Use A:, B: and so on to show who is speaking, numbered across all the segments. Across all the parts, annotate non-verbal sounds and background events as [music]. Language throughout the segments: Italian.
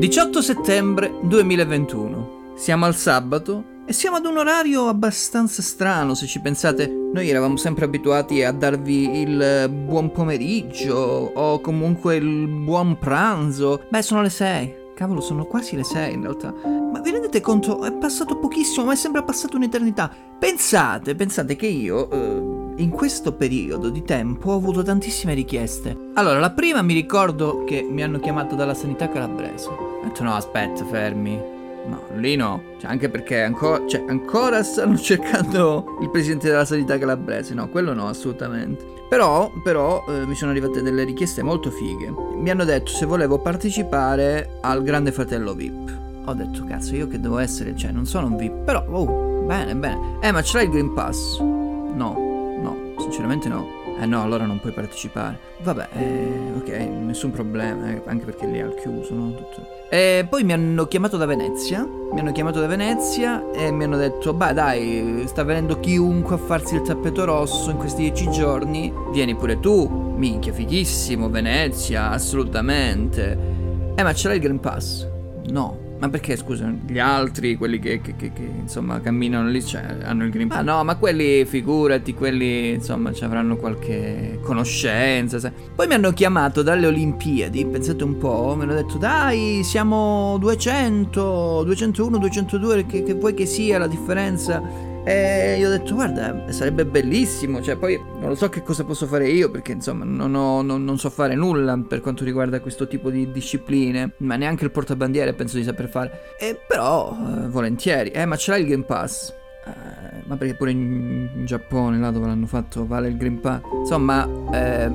A: 18 settembre 2021. Siamo al sabato e siamo ad un orario abbastanza strano se ci pensate. Noi eravamo sempre abituati a darvi il buon pomeriggio o comunque il buon pranzo. Beh, sono le 6. Cavolo, sono quasi le 6 in realtà. Ma vi rendete conto? È passato pochissimo, ma è sempre passato un'eternità. Pensate, pensate che io... Eh, in questo periodo di tempo ho avuto tantissime richieste. Allora, la prima mi ricordo che mi hanno chiamato dalla sanità calabrese. Ho detto no, aspetta, fermi. No, lì no. Cioè, anche perché ancora, cioè, ancora stanno [laughs] cercando il presidente della sanità calabrese. No, quello no, assolutamente. Però, però eh, mi sono arrivate delle richieste molto fighe. Mi hanno detto se volevo partecipare al Grande Fratello VIP. Ho detto, cazzo, io che devo essere, cioè, non sono un VIP. Però, oh, bene, bene. Eh, ma ce l'hai il Green Pass? No. Sinceramente no. Eh no, allora non puoi partecipare. Vabbè, eh, ok, nessun problema, eh, anche perché lì è al chiuso, no? Tutto. E poi mi hanno chiamato da Venezia, mi hanno chiamato da Venezia e mi hanno detto, beh dai, sta venendo chiunque a farsi il tappeto rosso in questi dieci giorni, vieni pure tu. Minchia, fighissimo, Venezia, assolutamente. Eh, ma ce l'hai il Green Pass? No. Ma perché, scusa, gli altri, quelli che, che, che, che, insomma camminano lì, cioè, hanno il Green Pass? Ah no, ma quelli, figurati, quelli insomma ci avranno qualche conoscenza. Sai. Poi mi hanno chiamato dalle Olimpiadi, pensate un po', mi hanno detto dai, siamo 200, 201, 202, che, che vuoi che sia la differenza? E io ho detto, guarda, sarebbe bellissimo, cioè poi non lo so che cosa posso fare io perché insomma non, ho, non, non so fare nulla per quanto riguarda questo tipo di discipline, ma neanche il portabandiere penso di saper fare. E però, eh, volentieri, eh ma ce l'hai il Game Pass? Eh, ma perché pure in, in, Giappone, là dove l'hanno fatto, vale il Green Pass? Insomma, eh,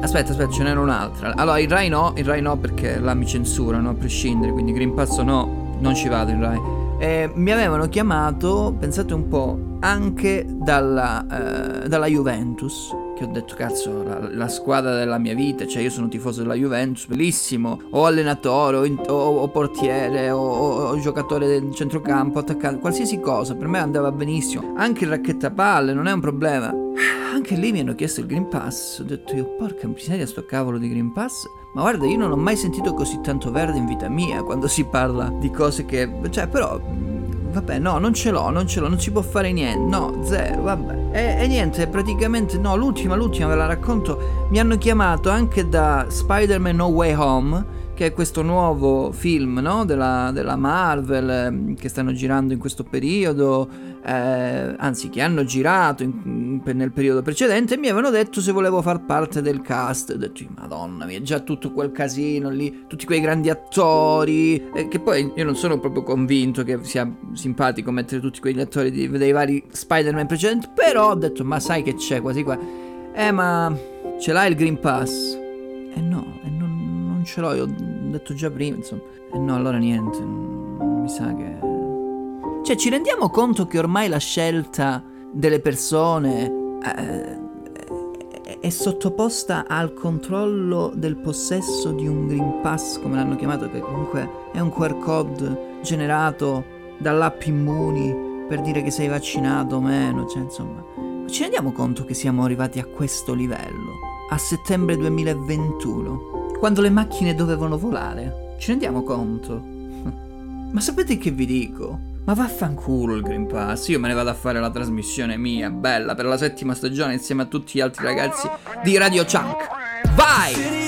A: aspetta, aspetta, ce n'era un'altra. Allora, il Rai no, il Rai no perché là mi censurano a prescindere, quindi Green Pass no, non ci vado in Rai. Eh, mi avevano chiamato, pensate un po', anche dalla, eh, dalla Juventus. Che ho detto, cazzo, la, la, squadra della mia vita, cioè io sono tifoso della Juventus, bellissimo. O allenatore, o, in, o, o portiere, o, o, giocatore del centrocampo, attaccante, qualsiasi cosa, per me andava benissimo. Anche il racchettapalle, non è un problema. [sighs] Anche lì mi hanno chiesto il Green Pass. Ho detto io, porca miseria, sto cavolo di Green Pass. Ma guarda, io non ho mai sentito così tanto verde in vita mia quando si parla di cose che... Cioè, però... Vabbè, no, non ce l'ho, non ce l'ho, non si può fare niente. No, zero, vabbè. E, e niente, praticamente... No, l'ultima, l'ultima ve la racconto. Mi hanno chiamato anche da Spider-Man No Way Home che è questo nuovo film no? della, della, Marvel ehm, che stanno girando in questo periodo, eh, anzi che hanno girato in, in, nel periodo precedente, mi avevano detto se volevo far parte del cast. Ho detto, madonna mia, già tutto quel casino lì, tutti quei grandi attori, eh, che poi io non sono proprio convinto che sia simpatico mettere tutti quegli attori di, dei vari Spider-Man precedenti, però ho detto, ma sai che c'è quasi qua. Eh, ma ce l'hai il Green Pass? Eh no, eh no non ce l'ho, io ho detto già prima, insomma. E no, allora niente, mi sa che... Cioè, ci rendiamo conto che ormai la scelta delle persone eh, è sottoposta al controllo del possesso di un Green Pass, come l'hanno chiamato, che comunque è un QR code generato dall'app Immuni per dire che sei vaccinato o meno, cioè insomma... Ci rendiamo conto che siamo arrivati a questo livello? A settembre 2021 quando le macchine dovevano volare. Ci rendiamo conto? [laughs] Ma sapete che vi dico? Ma vaffanculo il Green Pass, io me ne vado a fare la trasmissione mia, bella, per la settima stagione insieme a tutti gli altri ragazzi di Radio Chunk. Vai!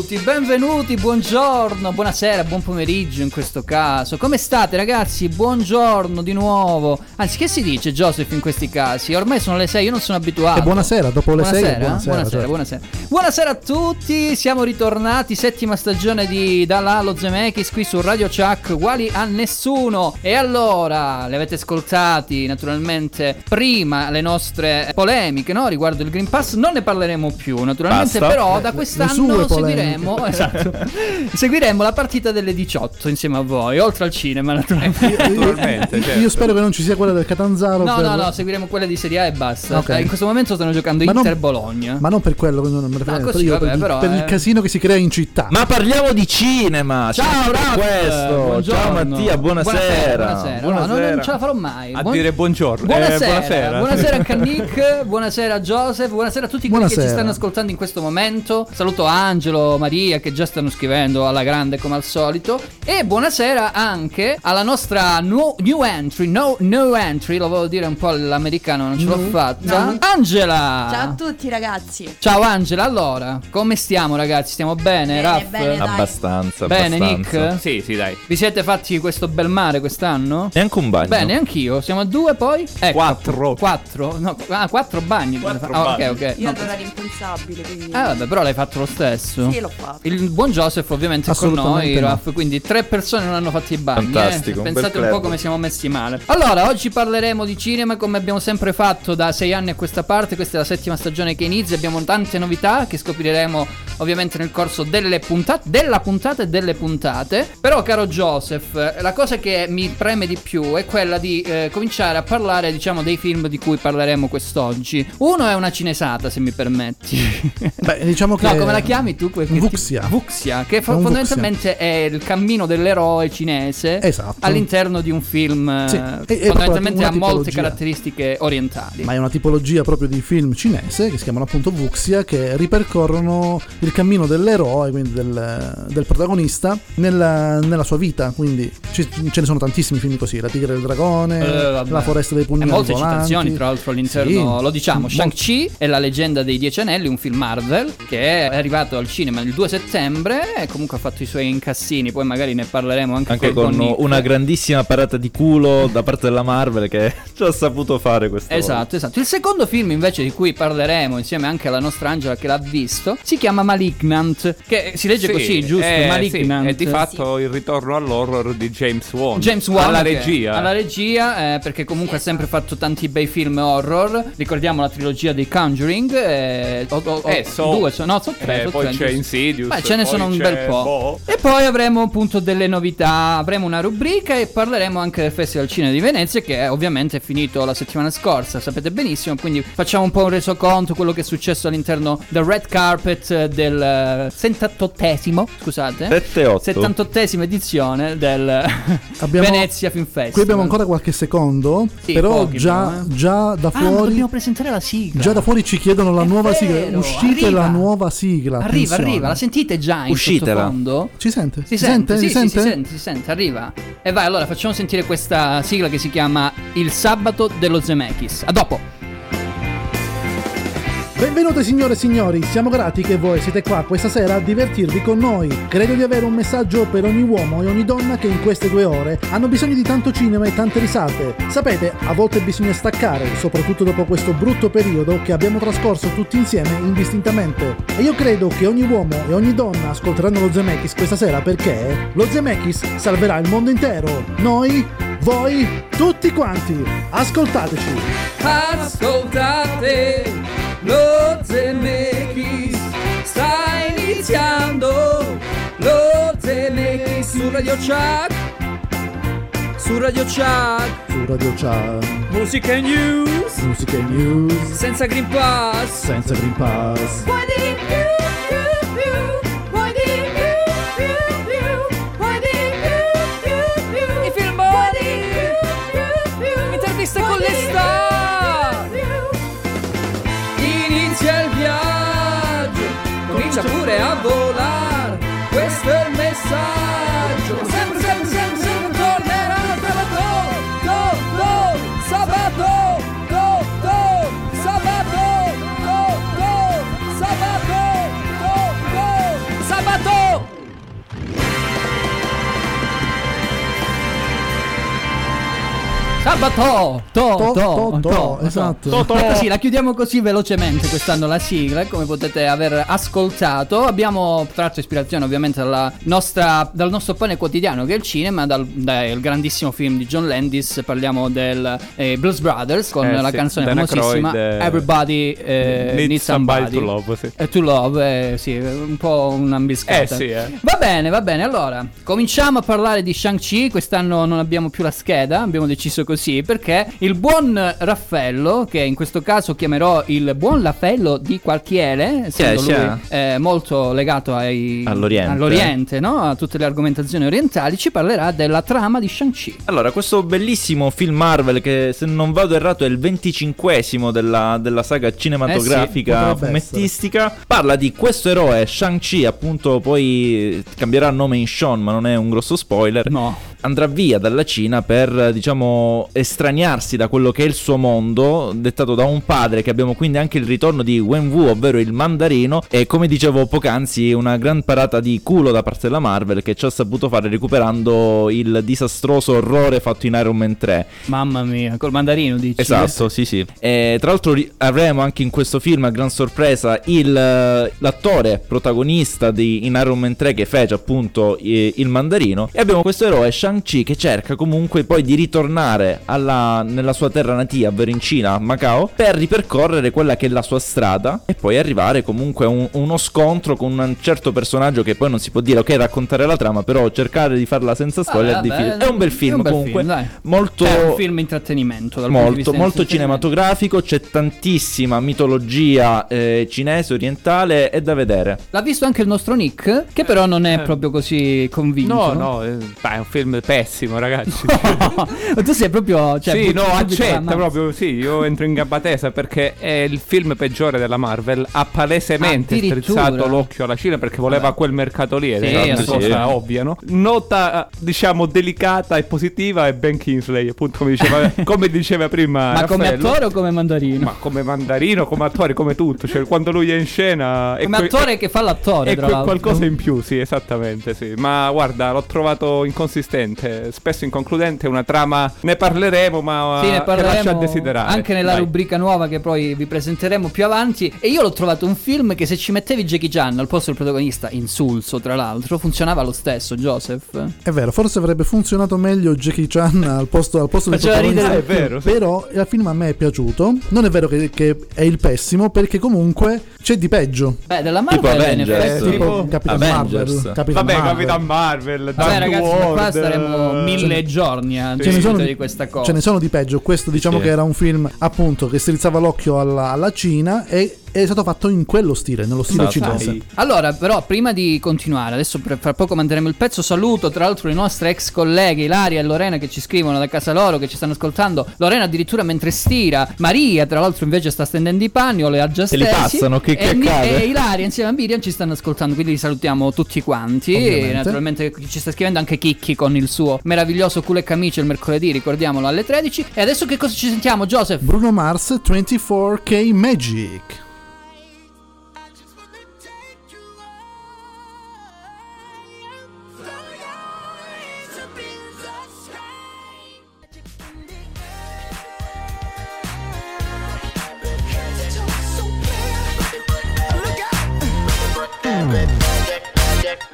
A: Benvenuti, benvenuti, buongiorno, buonasera, buon pomeriggio in questo caso. Come state ragazzi? Buongiorno di nuovo. Anzi, che si dice Joseph in questi casi? Ormai sono le 6, io non sono abituato.
B: E buonasera, dopo le 6.
A: Buonasera, buonasera, buonasera, certo. buonasera. Buonasera a tutti, siamo ritornati, settima stagione di Dalalo Zemeckis qui su Radio Chuck, uguali a nessuno. E allora, le avete ascoltati naturalmente prima le nostre polemiche, no? Riguardo il Green Pass, non ne parleremo più, naturalmente,
B: Basta.
A: però da quest'anno seguiremo seguiremo, [laughs] esatto, seguiremo la partita delle 18 insieme a voi, oltre al cinema naturalmente.
B: Io,
C: Naturalmente,
B: io-
C: certo.
B: io spero che non ci sia quella del Catanzaro.
A: No,
B: per-
A: no, no, seguiremo quelle di Serie A e basta.
B: Ok.
A: Eh, In questo momento stanno giocando
B: Ma non-
A: Inter-Bologna.
B: Ma non per quello, non me ne
A: così,
B: io
A: vabbè,
B: per, il-
A: però,
B: per il
A: eh.
B: casino che si crea in città.
C: Ma parliamo di cinema.
A: Ciao,
C: questo.
A: buongiorno.
C: Ciao Mattia, buonasera.
A: Buonasera, No, non- non ce la farò mai.
C: A
A: Buon-
C: dire buongiorno.
A: Buonasera,
C: Eh, buonasera.
A: buonasera anche a [laughs] Nick, buonasera a Joseph, buonasera a tutti quelli che ci
B: Buonasera.
A: stanno ascoltando in questo momento. Saluto Angelo, Maria che già stanno scrivendo alla grande come al solito. E buonasera anche alla nostra nu- new entry, no, no entry, lo volevo dire un po' all'americano, non ce l'ho fatta. Angela!
D: Ciao a tutti ragazzi.
A: Ciao Angela, allora, come stiamo ragazzi? Stiamo bene,
D: Bene,
A: Raff?
D: bene, dai.
C: Abbastanza.
A: Bene,
C: abbastanza.
A: Nick?
C: Sì, sì, dai.
A: Vi siete fatti questo bel mare quest'anno?
C: Neanche un bagno.
A: Bene, anch'io. Siamo a due poi? Ecco.
C: Quattro.
A: Quattro? No, ah, quattro bagni.
C: Quattro
A: Ah, ok,
C: bagni.
A: ok.
D: Io
A: No.
D: ero impensabile, quindi...
A: Ah, vabbè, però l'hai fatto lo stesso.
D: Sì, l'ho fatto.
A: Il buon Joseph ovviamente è con noi,
B: no.
A: Raff, quindi tre persone non hanno fatto i bagni. eh.
C: Fantastico, un
A: Pensate
C: bel
A: un po' come siamo messi male. Allora, oggi parleremo di cinema come abbiamo sempre fatto da sei anni a questa parte. Questa è la settima stagione che inizia. Abbiamo tante novità che scopriremo ovviamente nel corso delle puntate, della puntata e delle puntate. Però, caro Joseph, la cosa che mi preme di più è quella di eh, cominciare a parlare, diciamo, dei film di cui parleremo quest'oggi. Uno è una cinesata, se mi permetti.
B: Beh, diciamo che.
A: No, come la chiami tu? Quel- che
B: Vuxia.
A: tipo- Vuxia, che
B: un
A: fondamentalmente è il cammino dell'eroe cinese
B: Esatto.
A: all'interno di un film
B: Sì,
A: eh,
B: è proprio
A: fondamentalmente ha molte caratteristiche orientali.
B: Ma è una tipologia proprio di film cinese che si chiamano appunto Vuxia che ripercorrono il cammino dell'eroe, quindi del, del protagonista, nella, nella sua vita. Quindi ci- ce ne sono tantissimi film così: La Tigre e il Dragone,
A: Eh.
B: La Foresta dei
A: E
B: Pugnali
A: molte
B: Volanti.
A: citazioni, tra l'altro, all'interno,
B: Sì.
A: lo diciamo, Shang-Chi è la leggenda dei Dieci Anelli, un film Marvel che è arrivato al cinema il 2 settembre e comunque ha fatto i suoi incassini, poi magari ne parleremo anche,
C: Anche con
A: Nick.
C: una grandissima parata di culo da parte della Marvel che [laughs] ci ha saputo fare questa
A: Esatto, esatto. Il secondo film invece di cui parleremo insieme anche alla nostra Angela che l'ha visto si chiama Malignant, che si legge
E: Sì,
A: così, giusto?
E: eh,
A: Malignant.
E: sì, è di fatto il ritorno all'horror di James Wan.
A: James Wan
E: alla
A: che-
E: regia.
A: alla regia eh, perché comunque ha sempre fatto tanti bei film horror ricordiamo la trilogia dei Conjuring eh, o, o- o-
E: Eh, so-
A: due so- no so tre,
E: Eh,
A: so
E: poi
A: tre,
E: c'è
A: giusto.
E: Insidious.
A: Beh, ce ne sono un bel po'.
E: Bo.
A: E poi avremo appunto delle novità, avremo una rubrica e parleremo anche del Festival Cinema di Venezia che è ovviamente è finito la settimana scorsa, sapete benissimo, quindi facciamo un po' un resoconto quello che è successo all'interno del red carpet eh, del eh, 78esimo, scusate.
C: 7-8.
A: 78esima edizione del [laughs]
B: Abbiamo-
A: Venezia Film Festival.
B: Qui abbiamo ancora qualche secondo,
A: Sì,
B: però
A: pochi
B: già,
A: però, eh.
B: già da
A: Ah,
B: fuori.
A: dobbiamo presentare la sigla.
B: Già da fuori ci chiedono la
A: È
B: nuova
A: vero,
B: sigla. Uscite
A: arriva.
B: la nuova sigla.
A: Arriva,
B: attenzione.
A: arriva, la sentite già in
C: Uscitela.
A: sottofondo?
B: Si sente?
A: Si sente, sì,
B: Si
A: sì,
B: sente?
A: si sente, si sente, arriva. E vai, allora facciamo sentire questa sigla che si chiama Il sabato dello Zemeckis. A dopo.
B: Benvenute signore e signori, siamo grati che voi siete qua questa sera a divertirvi con noi. Credo di avere un messaggio per ogni uomo e ogni donna che in queste due ore hanno bisogno di tanto cinema e tante risate. Sapete, a volte bisogna staccare, soprattutto dopo questo brutto periodo che abbiamo trascorso tutti insieme indistintamente. E io credo che ogni uomo e ogni donna ascolteranno lo Zemeckis questa sera perché lo Zemeckis salverà il mondo intero. Noi, voi, tutti quanti. Ascoltateci.
A: Ascoltate lo Zemeckis. Sta iniziando lo Zemeckis su Radio Chuck. Su Radio Chuck.
B: Su Radio Chat,
A: Musica e news.
B: musica e news.
A: Senza Green Pass.
B: senza Green Pass.
D: Puoi
A: comincia pure a volare. Sabato! To,
B: To,
A: to,
B: to, to, esatto.
A: Eh, Così, la chiudiamo così velocemente quest'anno la sigla, come potete aver ascoltato. Abbiamo tratto ispirazione ovviamente dalla nostra, dal nostro pane quotidiano che è il cinema, dal, dal grandissimo film di John Landis, parliamo del eh, Blues Brothers con
E: Eh,
A: la
E: sì,
A: canzone
E: Dan
A: famosissima
E: Aykroyd, eh,
A: Everybody eh,
E: Needs
A: Needs
E: somebody
A: Somebody.
E: to love, sì.
A: Eh, to Love, eh, sì, un po' un'ambiscata.
E: Eh, sì, eh.
A: Va bene, va bene. Allora, cominciamo a parlare di Shang-Chi. Quest'anno non abbiamo più la scheda, abbiamo deciso così perché il buon Raffaello, che in questo caso chiamerò il buon Raffaello di Quartiere, essendo
C: sì,
A: lui eh, molto legato ai-
C: All'Oriente.
A: all'Oriente, no? a tutte le argomentazioni orientali, ci parlerà della trama di Shang-Chi.
C: Allora, questo bellissimo film Marvel che se non vado errato è il 25esimo della, della saga cinematografica
B: Eh sì,
C: fumettistica, parla di questo eroe Shang-Chi, appunto poi cambierà nome in Sean, ma non è un grosso spoiler.
A: No.
C: Andrà via dalla Cina per, diciamo, estraniarsi da quello che è il suo mondo, dettato da un padre che abbiamo quindi anche il ritorno di Wen Wu, ovvero il mandarino, e come dicevo poc'anzi una gran parata di culo da parte della Marvel che ci ha saputo fare recuperando il disastroso orrore fatto in Iron Man 3.
A: Mamma mia, col mandarino dici?
C: Esatto, sì, sì. E, tra l'altro avremo anche in questo film, a gran sorpresa, il, l'attore protagonista di in Iron Man 3 che fece appunto il mandarino. E abbiamo questo eroe Shang-Chi che cerca comunque poi di ritornare alla- nella sua terra natia, ovvero in Cina, a Macao, per ripercorrere quella che è la sua strada e poi arrivare comunque a un- uno scontro con un certo personaggio che poi non si può dire, ok, raccontare la trama, però cercare di farla senza spoiler è
A: Vabbè,
C: difficile. È un bel film
A: un bel
C: comunque,
A: film, dai.
C: molto...
A: È un film intrattenimento dal punto di
C: Molto,
A: vista
C: molto cinematografico, c'è tantissima mitologia eh, cinese, orientale, è da vedere.
A: L'ha visto anche il nostro Nick, che però non è
E: Eh.
A: proprio così convinto.
E: No, no, eh, beh, è un film pessimo, ragazzi. [laughs]
A: tu sei proprio. Cioè,
E: sì, no, accetta proprio, sì, io entro in gabba tesa perché è il film peggiore della Marvel, ha palesemente
A: Addirittura.
E: strizzato l'occhio alla Cina perché voleva quel mercato lì, ed
A: Sì,
E: è una cosa
C: sì.
E: ovvia, no? Nota, diciamo, delicata e positiva è Ben Kingsley, appunto come diceva, [laughs] come diceva prima
A: Ma come
E: Raffaello.
A: attore o come mandarino?
E: Ma come mandarino, come attore, come tutto, cioè quando lui è in scena... è
A: come
E: que-
A: attore che fa l'attore,
E: e quel
A: l'altro.
E: qualcosa in più, sì, esattamente, sì. Ma guarda, l'ho trovato inconsistente, spesso inconcludente, una trama ne parleremo, ma
A: Sì, ne
E: che lascia a
A: parleremo
E: desiderare.
A: anche nella
E: Dai.
A: rubrica nuova che poi vi presenteremo più avanti. E io l'ho trovato un film che se ci mettevi Jackie Chan al posto del protagonista, insulso tra l'altro, funzionava lo stesso, Joseph.
B: È vero, forse avrebbe funzionato meglio Jackie Chan [laughs] al posto, al posto del protagonista.
A: ridere.
E: È vero, sì.
B: Però il film a me è piaciuto. Non è vero che, che è il pessimo, perché comunque c'è di peggio.
A: Beh, della
C: Tipo
A: Marvel in
C: Avengers.
E: Eh,
B: tipo
E: tipo
B: Capitan
C: Avengers.
B: Marvel. Capitan
E: Vabbè,
B: Marvel.
E: Capitan Marvel,
A: Vabbè, ragazzi, ma qua
E: World,
A: staremo mille giorni a discutere
B: sono
A: di questa cosa.
B: ce ne sono di peggio. Questo diciamo
C: Sì.
B: che era un film appunto che strizzava l'occhio alla, alla Cina e è stato fatto in quello stile, nello stile
C: Esatto.
B: cinese.
A: Allora, però, prima di continuare, adesso fra poco manderemo il pezzo. Saluto tra l'altro le nostre ex colleghe Ilaria e Lorena che ci scrivono da casa loro, che ci stanno ascoltando. Lorena addirittura mentre stira. Maria, tra l'altro, invece sta stendendo i panni o le ha già
C: Se li
A: stesi.
C: passano, che-
A: e,
C: che
A: Mi-
C: accade?
A: e Ilaria insieme a Miriam ci stanno ascoltando, quindi li salutiamo tutti quanti.
B: Ovviamente.
A: E naturalmente ci sta scrivendo anche Chicchi con il suo meraviglioso culo e camicia il mercoledì, ricordiamolo alle 13. E adesso che cosa ci sentiamo, Joseph?
B: Bruno Mars 24K Magic.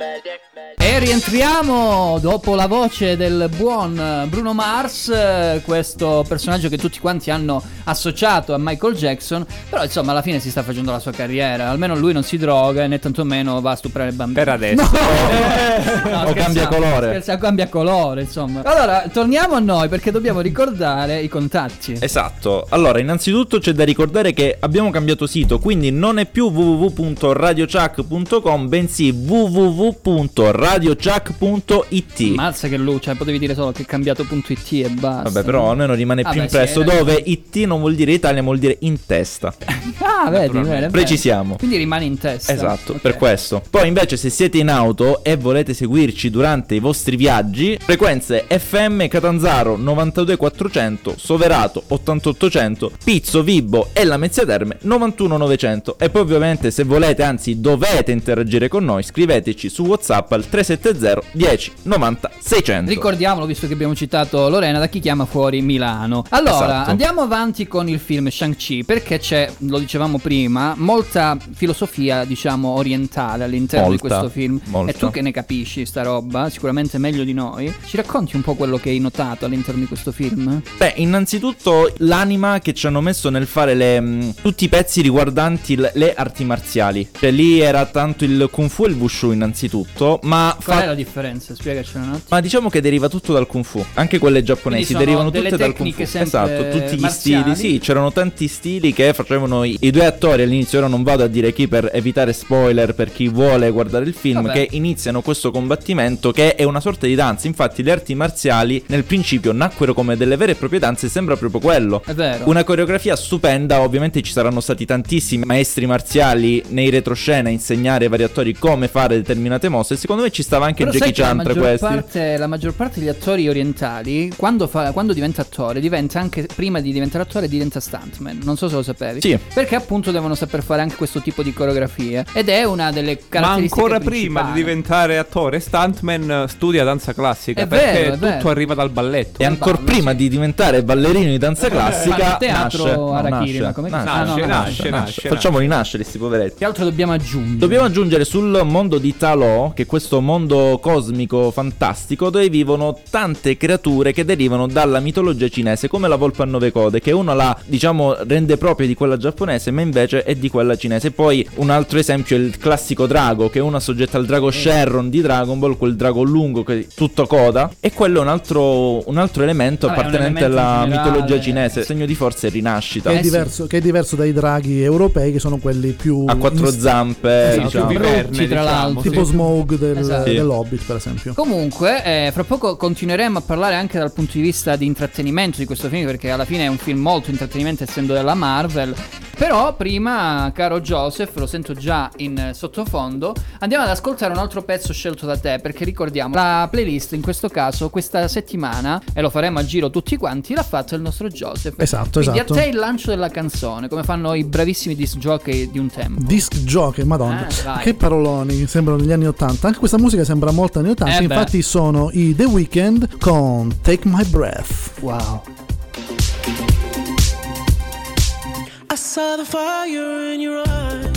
B: Benedict.
A: E rientriamo dopo la voce del buon Bruno Mars, eh, questo personaggio che tutti quanti hanno associato a Michael Jackson, però insomma alla fine si sta facendo la sua carriera, almeno lui non si droga né tantomeno va a stuprare bambini.
E: Per adesso.
A: No, [laughs]
C: O
A: scherziamo,
C: cambia colore.
A: scherziamo, cambia colore, insomma. Allora, torniamo a noi perché dobbiamo ricordare i contatti.
C: Esatto, allora innanzitutto c'è da ricordare che abbiamo cambiato sito, quindi non è più www.radiochuck.com, bensì www.radiochuck.it.
A: Mazza che luce, potevi dire solo che è cambiato.it e basta.
C: Vabbè, però almeno rimane più
A: Vabbè, sì,
C: impresso
A: era-
C: dove IT non vuol dire Italia, vuol dire in testa. [laughs]
A: Ah, vedi, bene.
C: Precisiamo.
A: Quindi rimane in testa.
C: Esatto,
A: Ok.
C: per questo. Poi invece se siete in auto e volete seguirci durante i vostri viaggi, frequenze FM Catanzaro 92400, Soverato 8800, Pizzo, Vibbo e la Mezzia Terme 91900. E poi ovviamente se volete, anzi dovete interagire con noi, scriveteci su WhatsApp al 378 370 10 90 600.
A: Ricordiamolo, visto che abbiamo citato Lorena, da chi chiama fuori Milano. Allora,
C: Esatto.
A: andiamo avanti con il film Shang-Chi, perché c'è, lo dicevamo prima, molta filosofia, diciamo, orientale all'interno di
C: Molta,
A: questo film.
C: molta.
A: E tu che ne capisci sta roba, sicuramente meglio di noi, ci racconti un po' quello che hai notato all'interno di questo film?
C: Beh, innanzitutto l'anima che ci hanno messo nel fare le, mh, tutti i pezzi riguardanti l- le arti marziali. Cioè lì era tanto il kung fu e il wushu innanzitutto, ma,
A: Qual
C: fa-
A: è la differenza? Spiegacelo un attimo.
C: ma diciamo che deriva tutto dal kung fu. Anche quelle giapponesi derivano tutte dal kung fu. Esatto, tutti gli
A: marziali.
C: stili. Sì, c'erano tanti stili che facevano i, i due attori all'inizio. Ora non vado a dire chi per evitare spoiler per chi vuole guardare il film.
A: Vabbè.
C: Che iniziano questo combattimento che è una sorta di danza. Infatti, le arti marziali nel principio nacquero come delle vere e proprie danze. Sembra proprio quello.
A: È vero.
C: Una coreografia stupenda, ovviamente ci saranno stati tantissimi maestri marziali nei retroscena a insegnare ai vari attori come fare determinate mosse. Secondo me ci stava anche
A: Però
C: Jackie Chan tra
A: maggior,
C: questi.
A: parte, la maggior parte degli attori orientali, quando, fa- quando diventa attore, diventa anche prima di diventare attore, diventa stuntman. Non so se lo sapevi.
C: Sì.
A: Perché appunto devono saper fare anche questo tipo di coreografie. Ed è una delle
E: Ma
A: caratteristiche
E: ancora prima di diventare attore, stuntman eh, studia danza classica.
A: È
E: perché
A: vero,
E: tutto
A: vero.
E: arriva dal balletto.
C: E ancora prima
A: sì.
C: di diventare ballerino di danza classica,
A: Fanno teatro
C: nasce, no,
A: Arachiri,
C: nasce,
A: ma come-
C: nasce,
A: Ah, no,
E: nasce,
A: nasce,
E: nasce,
C: Facciamoli nascere, sti poveretti.
A: Che altro dobbiamo aggiungere?
C: Dobbiamo aggiungere sul mondo di Talò, che questo mondo cosmico fantastico, dove vivono tante creature che derivano dalla mitologia cinese, come la volpe a nove code, che uno la, diciamo, rende propria di quella giapponese, ma invece è di quella cinese. Poi un altro esempio è il classico drago, che uno soggetta al drago Sherron di Dragon Ball, quel drago lungo che è tutto coda, e quello è un altro, un altro elemento
A: Vabbè, è un
C: appartenente
A: elemento
C: alla
A: in generale.
C: mitologia cinese, segno di forza e rinascita.
B: Che è,
A: Eh
B: diverso, che è diverso dai draghi europei, che sono quelli più.
C: A quattro
B: inst-
C: zampe,
B: Esatto,
C: diciamo.
E: più viverne,
A: tra
E: diciamo,
A: l'altro.
E: sì.
B: Tipo Smoke del,
A: Esatto.
C: Sì.
B: dell'Hobbit, per esempio.
A: Comunque, eh, fra poco continueremo a parlare anche dal punto di vista di intrattenimento di questo film, perché alla fine è un film molto intrattenimento essendo della Marvel. Però prima, caro Joseph, lo sento già in sottofondo, andiamo ad ascoltare un altro pezzo scelto da te, perché ricordiamo, la playlist in questo caso, questa settimana, e lo faremo a giro tutti quanti, l'ha fatto il nostro Joseph.
B: Esatto,
A: Quindi
B: esatto.
A: a te il lancio della canzone, come fanno i bravissimi disc jockey di un tempo.
B: Disc jockey, madonna,
A: Ah,
B: che paroloni, sembrano negli anni 80. Anche questa musica sembra molto anni 80.
A: Eh beh.
B: infatti, sono i The Weeknd con Take My Breath.
A: Wow.
F: I saw the fire in your eyes.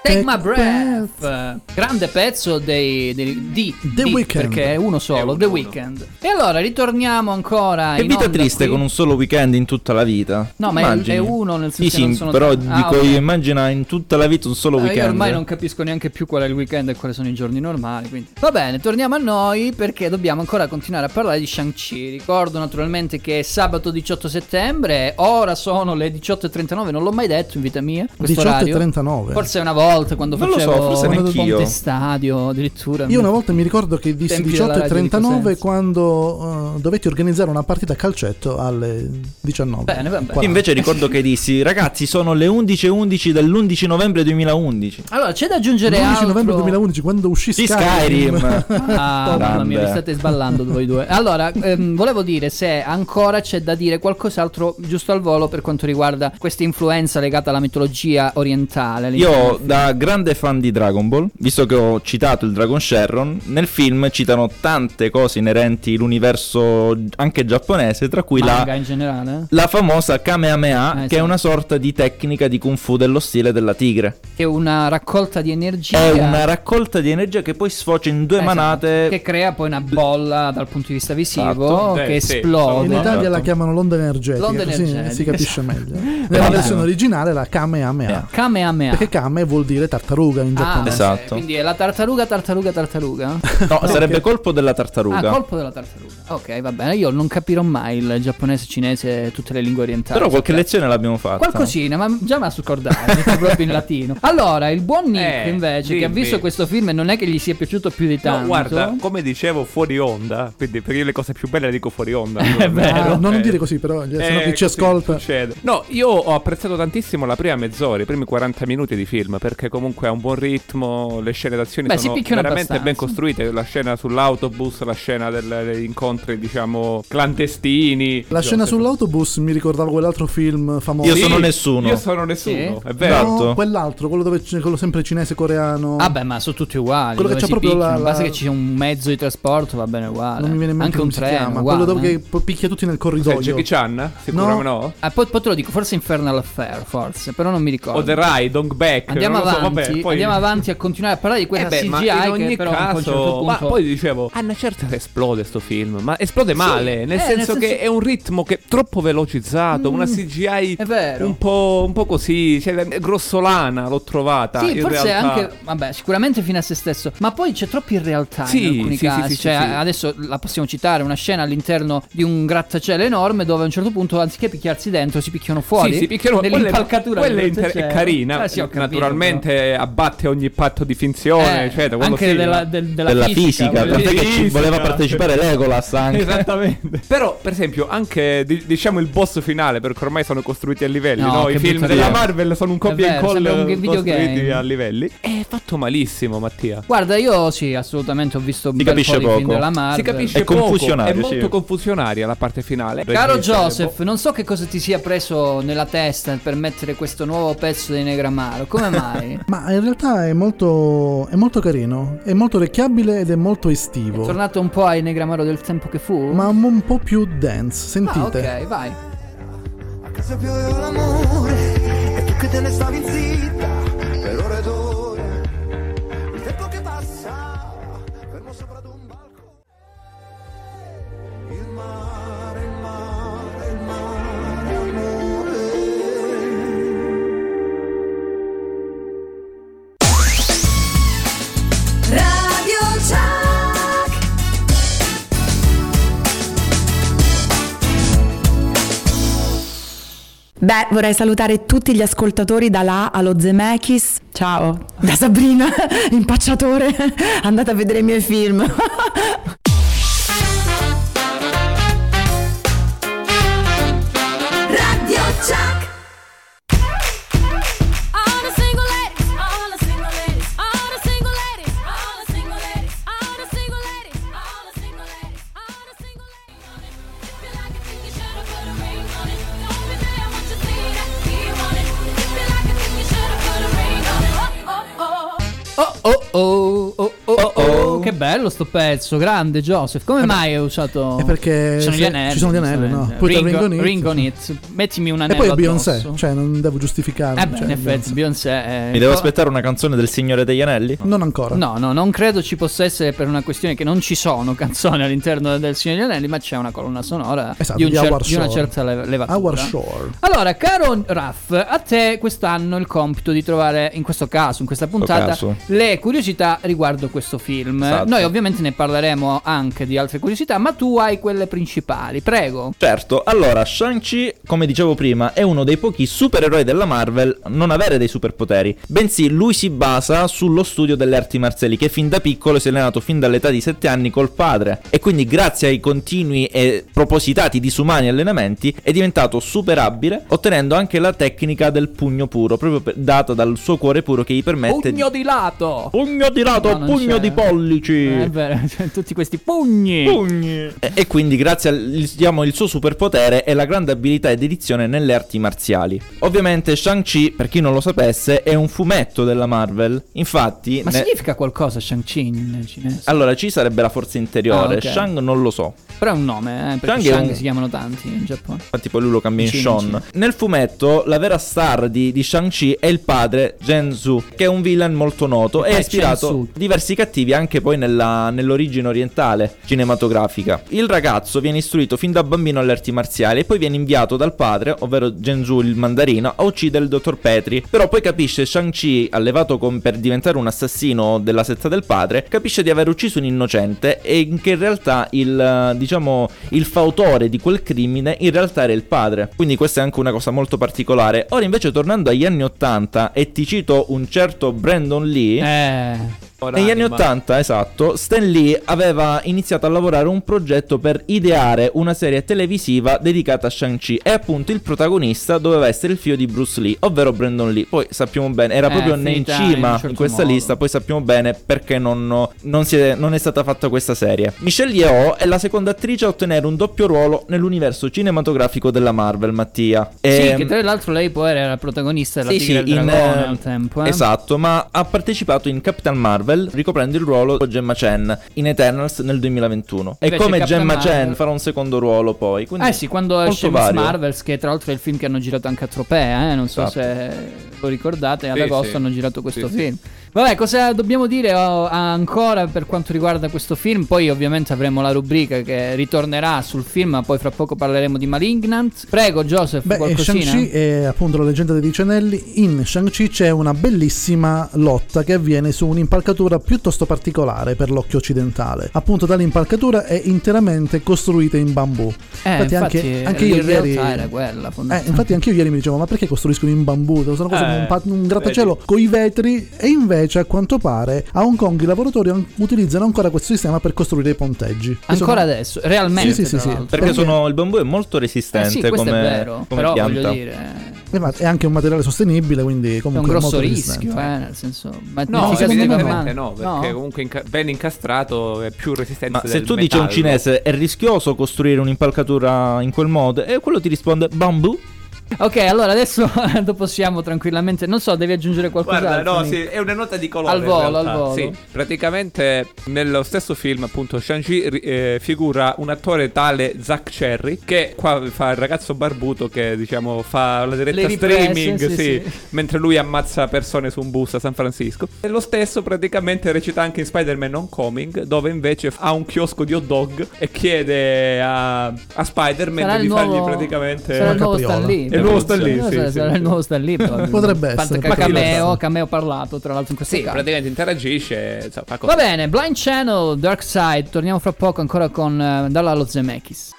F: Take
A: Take My Breath, grande pezzo dei, dei- di
B: The
A: di,
B: Weeknd.
A: perché è uno solo,
E: È uno,
A: The
E: uno.
A: Weeknd. E allora ritorniamo ancora
C: Che vita
A: onda
C: triste
A: qui.
C: con un solo weekend in tutta la vita.
A: No, ma è-
C: Immagini.
A: è uno, nel
C: Sì,
A: senso che
C: sì,
A: non sono
C: però.
A: Ah,
C: dico
A: ok.
C: io, immagina in tutta la vita un solo
A: Eh,
C: weekend.
A: Io ormai non capisco neanche più qual è il weekend e quali sono i giorni normali. Quindi. Va bene, torniamo a noi perché dobbiamo ancora continuare a parlare di Shang-Chi. Ricordo naturalmente che è sabato 18 settembre, ora sono le 18.39, non l'ho mai detto in vita mia. Questo
B: 18 e
A: orario.
B: 39.
A: Forse una volta quando
C: Non lo so,
A: facevo
C: forse
A: il
C: neanch'io.
A: Ponte Stadio addirittura.
B: Io una volta mi ricordo che dissi
A: Tempi
B: 18
A: della
B: e
A: radio di
B: 39
A: Cosenza.
B: quando uh, dovetti organizzare una partita a calcetto alle 19.
A: Bene, bene.
C: Io invece ricordo che dissi, ragazzi, sono le 11.11 dell'11 novembre 2011.
A: Allora, c'è da aggiungere
B: L'11
A: altro.
B: novembre 2011 quando uscì
C: Sì,
B: Skyrim.
C: Skyrim. [laughs]
A: Ah, mamma mia, vi state sballando voi due. Allora, ehm, volevo dire se ancora c'è da dire qualcos'altro giusto al volo per quanto riguarda questa influenza legata alla mitologia orientale.
C: Io,
A: film.
C: Da grande fan di Dragon Ball, visto che ho citato il Dragon Sherron, nel film citano tante cose inerenti all'universo anche giapponese, tra cui la,
A: in generale,
C: la famosa Kamehameha,
A: Eh,
C: che è
A: sì.
C: una sorta di tecnica di Kung Fu dello stile della tigre.
A: che è una raccolta di energia.
C: È una raccolta di energia che poi sfocia in due
A: Esatto,
C: manate.
A: che crea poi una bolla dal punto di vista visivo
C: Esatto.
A: che
E: Eh, sì,
A: esplode.
B: In
C: Esatto.
B: Italia la chiamano l'onda energetica,
A: L'onda energetica,
B: si capisce
A: esatto.
B: meglio. [laughs] Nella versione originale la Kamehameha.
A: Kamehameha.
B: Perché Kame vuol dire tartaruga in
A: Ah,
B: giapponese.
C: Esatto.
A: ok, Quindi è la tartaruga, tartaruga, tartaruga.
C: No, [laughs] sarebbe colpo della tartaruga.
A: Ah, colpo della tartaruga. Ok, va bene. Io non capirò mai il giapponese, cinese, tutte le lingue orientali.
C: Però qualche lezione l'abbiamo fatta.
A: Qualcosina, ma già me la scordato, detto [laughs] proprio in latino. Allora, il buon Nick
E: Eh,
A: invece, che ha
E: dimmi.
A: visto questo film e non è che gli sia piaciuto più di tanto.
E: No, guarda, come dicevo fuori onda, quindi per io le cose più belle le dico fuori onda. [laughs]
A: È vero.
B: Ah, non
E: Eh.
B: dire così, però, se no
E: Eh,
B: chi ci ascolta.
E: succede. No, io ho apprezzato tantissimo la prima mezz'ora, i primi 40 minuti di film, perché comunque ha un buon ritmo, le scene d'azione
A: Beh,
E: sono veramente ben
A: abbastanza.
E: costruite, la scena sull'autobus, la scena del- degli incontri diciamo clandestini.
B: La scena sull'autobus mi ricordava quell'altro film famoso.
C: Io sono nessuno.
E: Io sono nessuno,
A: Sì?
E: è vero.
C: Esatto.
B: No, quell'altro, quello dove c'è quello sempre cinese coreano.
A: Ah beh, ma sono tutti uguali.
B: Quello che
A: si
B: proprio la-
A: picchiano, Basta
B: la-
A: che ci sia un mezzo di trasporto, va bene uguale.
B: non mi viene in mente
A: Anche un treno,
B: chiama.
A: uguale.
B: quello dove
A: eh.
B: picchia tutti nel corridoio.
E: Jackie Chan? Sicuramente no.
A: Ah, poi, poi te lo dico, forse Infernal Affair, forse, però non mi ricordo.
E: O The Ride, Dong Back.
A: Andiamo
E: so,
A: avanti,
E: vabbè, poi-
A: andiamo avanti a continuare a parlare di quella
E: Eh beh, ma
A: CGI
E: in ogni
A: che però a un
E: caso,
A: certo punto...
E: ma poi dicevo, a una certa esplode sto film, ma esplode male, nel,
A: eh,
E: senso
A: nel senso-
E: che è un ritmo che è troppo velocizzato, una CGI un po', un po' così, cioè grossolana l'ho trovata
A: Sì, forse
E: realtà.
A: anche, vabbè, sicuramente fine a se stesso, ma poi c'è troppo in realtà
E: Sì,
A: in alcuni
E: sì,
A: casi.
E: sì,
A: cioè, adesso la possiamo citare, una scena all'interno di un grattacielo enorme dove a un certo punto, anziché picchiarsi dentro, si picchiano fuori.
E: Sì, sì, picchiano- quella è-
A: nell'impalcatura
E: quella è, inter- carina,
A: Eh, sì, capito,
E: naturalmente abbatte ogni patto di finzione.
A: Eh,
E: eccetera, quello
A: anche
E: sì,
A: della, del- della,
C: Della fisica,
A: voglio
C: tant'è che ci
E: fisica.
C: voleva partecipare Legolas anche.
E: Esattamente. Però, per esempio, anche di- diciamo il boss finale, perché ormai sono costruiti a livelli,
A: No,
E: no? I film della
A: idea.
E: Marvel sono un copia e
A: vero,
E: incolla costruiti a livelli. È fatto malissimo, Mattia.
A: Guarda, io sì, assolutamente ho visto un
C: Si
A: bel
C: capisce
A: po' di film
C: poco.
A: della Marvel.
E: Si capisce
C: È
E: poco,
C: confusionario,
E: È molto
C: sì.
E: confusionaria la parte finale.
A: Caro
E: Regista,
A: Joseph, non so che cosa ti sia preso nella testa per mettere questo nuovo pezzo di Negramaro. Come mai?
B: Ma in realtà è molto, è molto carino, è molto orecchiabile ed è molto
A: È
B: estivo.
A: tornato un po' ai Negramaro del tempo che fu?
B: Ma un, un po' più dance,
A: Ah,
B: sentite.
A: ok, vai.
G: A casa pioveva l'amore e tu che te ne stavi zitta
H: Beh, vorrei salutare tutti gli ascoltatori da là allo Zemeckis. Ciao, da Sabrina, [laughs] impacciatore. Andate a vedere i miei film. [laughs]
I: Oh oh
A: bello sto pezzo, grande Joseph. Come mai hai usato
B: È perché
A: Ci sono gli anelli.
B: ci sono gli anelli, no? Put
A: Ring,
B: ring on it.
A: ring on it. Mettimi un
B: E
A: anello
B: poi è Beyoncé,
A: addosso.
B: cioè non devo giustificare.
A: Eh beh,
B: cioè,
A: in effetti Beyoncé è...
C: Mi devo aspettare una canzone del Signore degli Anelli?
B: Non ancora.
A: No, no, non credo ci possa essere per una questione che non ci sono canzoni all'interno del Signore degli Anelli, ma c'è una colonna sonora
B: Esatto,
A: di, un
B: di
A: cer- di una certa le- levatura.
B: Our Shore.
A: Allora, caro Raff, a te quest'anno il compito di trovare, in questo caso, in questa puntata, le curiosità riguardo questo film.
C: Esatto.
A: Noi ovviamente ne parleremo anche di altre curiosità, ma tu hai quelle principali, prego.
C: Certo, allora Shang-Chi, come dicevo prima, è uno dei pochi supereroi della Marvel a non avere dei superpoteri, bensì lui si basa sullo studio delle arti marziali che fin da piccolo si è allenato fin dall'età di 7 anni col padre e quindi grazie ai continui e propositati disumani allenamenti è diventato superabile ottenendo anche la tecnica del pugno puro, proprio per- data dal suo cuore puro che gli permette
A: Pugno di lato!
C: Pugno di lato,
A: No,
C: pugno
A: c'è.
C: di pollici.
A: Eh, [laughs] cioè, tutti questi pugni.
C: E, e quindi grazie al diciamo, il suo superpotere è la grande abilità e dedizione nelle arti marziali. Ovviamente Shang-Chi, per chi non lo sapesse, è un fumetto della Marvel. Infatti,
A: Ma
C: ne-
A: significa qualcosa Shang-Chi in cinese?
C: allora ci sarebbe la forza interiore,
A: Ah, ok.
C: Shang non lo so.
A: Però è un nome, eh, perché
C: Shang
A: Shang
C: un-
A: si chiamano tanti in Giappone.
C: Infatti poi lui lo cambia in Sean.
A: cin.
C: Nel fumetto la vera star di, di Shang-Chi è il padre Genzu, che è un villain molto noto e
A: Eh,
C: ha ispirato diversi cattivi anche poi nella- nell'origine orientale cinematografica. Il ragazzo viene istruito fin da bambino alle arti marziali e poi viene inviato dal padre, ovvero Genzu il mandarino, a uccidere il dottor Petri. Però poi capisce Shang-Chi, allevato con- per diventare un assassino della setta del padre, capisce di aver ucciso un innocente e che in realtà il, diciamo, il fautore di quel crimine in realtà era il padre. Quindi questa è anche una cosa molto particolare. Ora invece tornando agli anni 80 e ti cito un certo Brandon Lee,
A: Eh,
C: Negli anni 80, esatto, Stan Lee aveva iniziato a lavorare un progetto per ideare una serie televisiva dedicata a Shang-Chi e appunto il protagonista doveva essere il figlio di Bruce Lee, ovvero Brandon Lee. Poi sappiamo bene, era
A: Eh,
C: proprio in
A: in
C: cima in,
A: certo
C: questa
A: modo.
C: lista, poi sappiamo bene perché non, non è, non è stata fatta questa serie. Michelle Yeoh è la seconda attrice a ottenere un doppio ruolo nell'universo cinematografico della Marvel, Mattia.
A: Sì,
C: Ehm,
A: che tra l'altro lei poi era la protagonista della
C: sì, sì,
A: e il
C: in,
A: Dragone
C: eh,
A: al tempo. eh.
C: Esatto, ma ha partecipato in Capitan Marvel ricoprendo il ruolo di Gemma Chen in Eternals nel 2021. E
A: Invece
C: come
A: Capitan
C: Gemma
A: Marvel-
C: Chen farà un secondo ruolo poi. Quindi
A: Eh sì, quando esce Miss. Marvels, che tra l'altro è il film che hanno girato anche a Tropea, eh? non so
C: Esatto.
A: se lo ricordate, ad
E: Sì,
A: agosto
E: sì.
A: hanno girato questo
E: Sì,
A: film. Vabbè, cosa dobbiamo dire oh, ancora per quanto riguarda questo film? Poi ovviamente avremo la rubrica che ritornerà sul film, ma poi fra poco parleremo di Malignant. Prego Joseph,
B: Beh,
A: qualcosina?
B: Shang-Chi è appunto la leggenda dei dieci anelli. In Shang-Chi c'è una bellissima lotta che avviene su un'impalcatura piuttosto particolare per l'occhio occidentale. Appunto, tale impalcatura è interamente costruita in bambù.
A: Eh, infatti,
B: anche, anche io ieri.
A: era quella,
B: Eh, infatti anche io ieri mi dicevo ma perché costruiscono in bambù? Sono cose
E: Eh,
B: un, pa- un grattacielo con i vetri e invece a quanto pare a Hong Kong i lavoratori an- utilizzano ancora questo sistema per costruire i ponteggi.
A: Ancora
B: sono-
A: adesso, realmente.
B: Sì, sì, sì.
C: Perché,
B: Perché-
C: sono, il bambù è molto
A: Eh
C: resistente
A: sì, questo
C: come,
A: è vero,
C: come
A: però
C: pianta.
A: Voglio dire,
B: Eh, ma è anche un materiale sostenibile, quindi
A: è
B: comunque
A: un grosso
B: molto
A: rischio, eh, nel senso, ma
E: No,
B: secondo me
E: evidentemente
A: no.
E: no, perché comunque inca- ben incastrato è più resistente
C: Ma
E: del
C: se tu dici a un
E: metallo.
C: cinese è rischioso costruire un'impalcatura in quel modo, e quello ti risponde bambù.
A: Ok, allora adesso [laughs] possiamo tranquillamente. Non so, devi aggiungere.
E: Guarda, no, sì, è una nota di colore.
A: Al volo, al volo.
E: Sì, praticamente nello stesso film, appunto, Shang-Chi eh, figura un attore tale Zack Cherry che qua fa il ragazzo barbuto che, diciamo, fa la diretta
A: Le riprese,
E: streaming,
A: sì,
E: sì,
A: sì.
E: mentre lui ammazza persone su un bus a San Francisco. E lo stesso praticamente recita anche in Spider-Man Homecoming, dove invece ha un chiosco di hot dog e chiede a, a Spider-Man
A: Sarà
E: di fargli
A: nuovo-
E: praticamente...
A: Sarà il nuovo
B: Capriola.
A: Stan Lee.
E: Il nuovo Stan Lee, sì,
A: sarà,
E: sì,
A: sarà
E: sì.
A: il nuovo Stan Lee. [laughs]
B: Potrebbe
A: Tanto
B: essere,
A: che
E: cattivo
A: cameo, cameo parlato, tra l'altro in questo
E: Sì,
A: caso.
E: praticamente interagisce, fa
A: Va bene, Blind Channel, Dark Side. Torniamo fra poco ancora con eh, Dalla Zemeckis.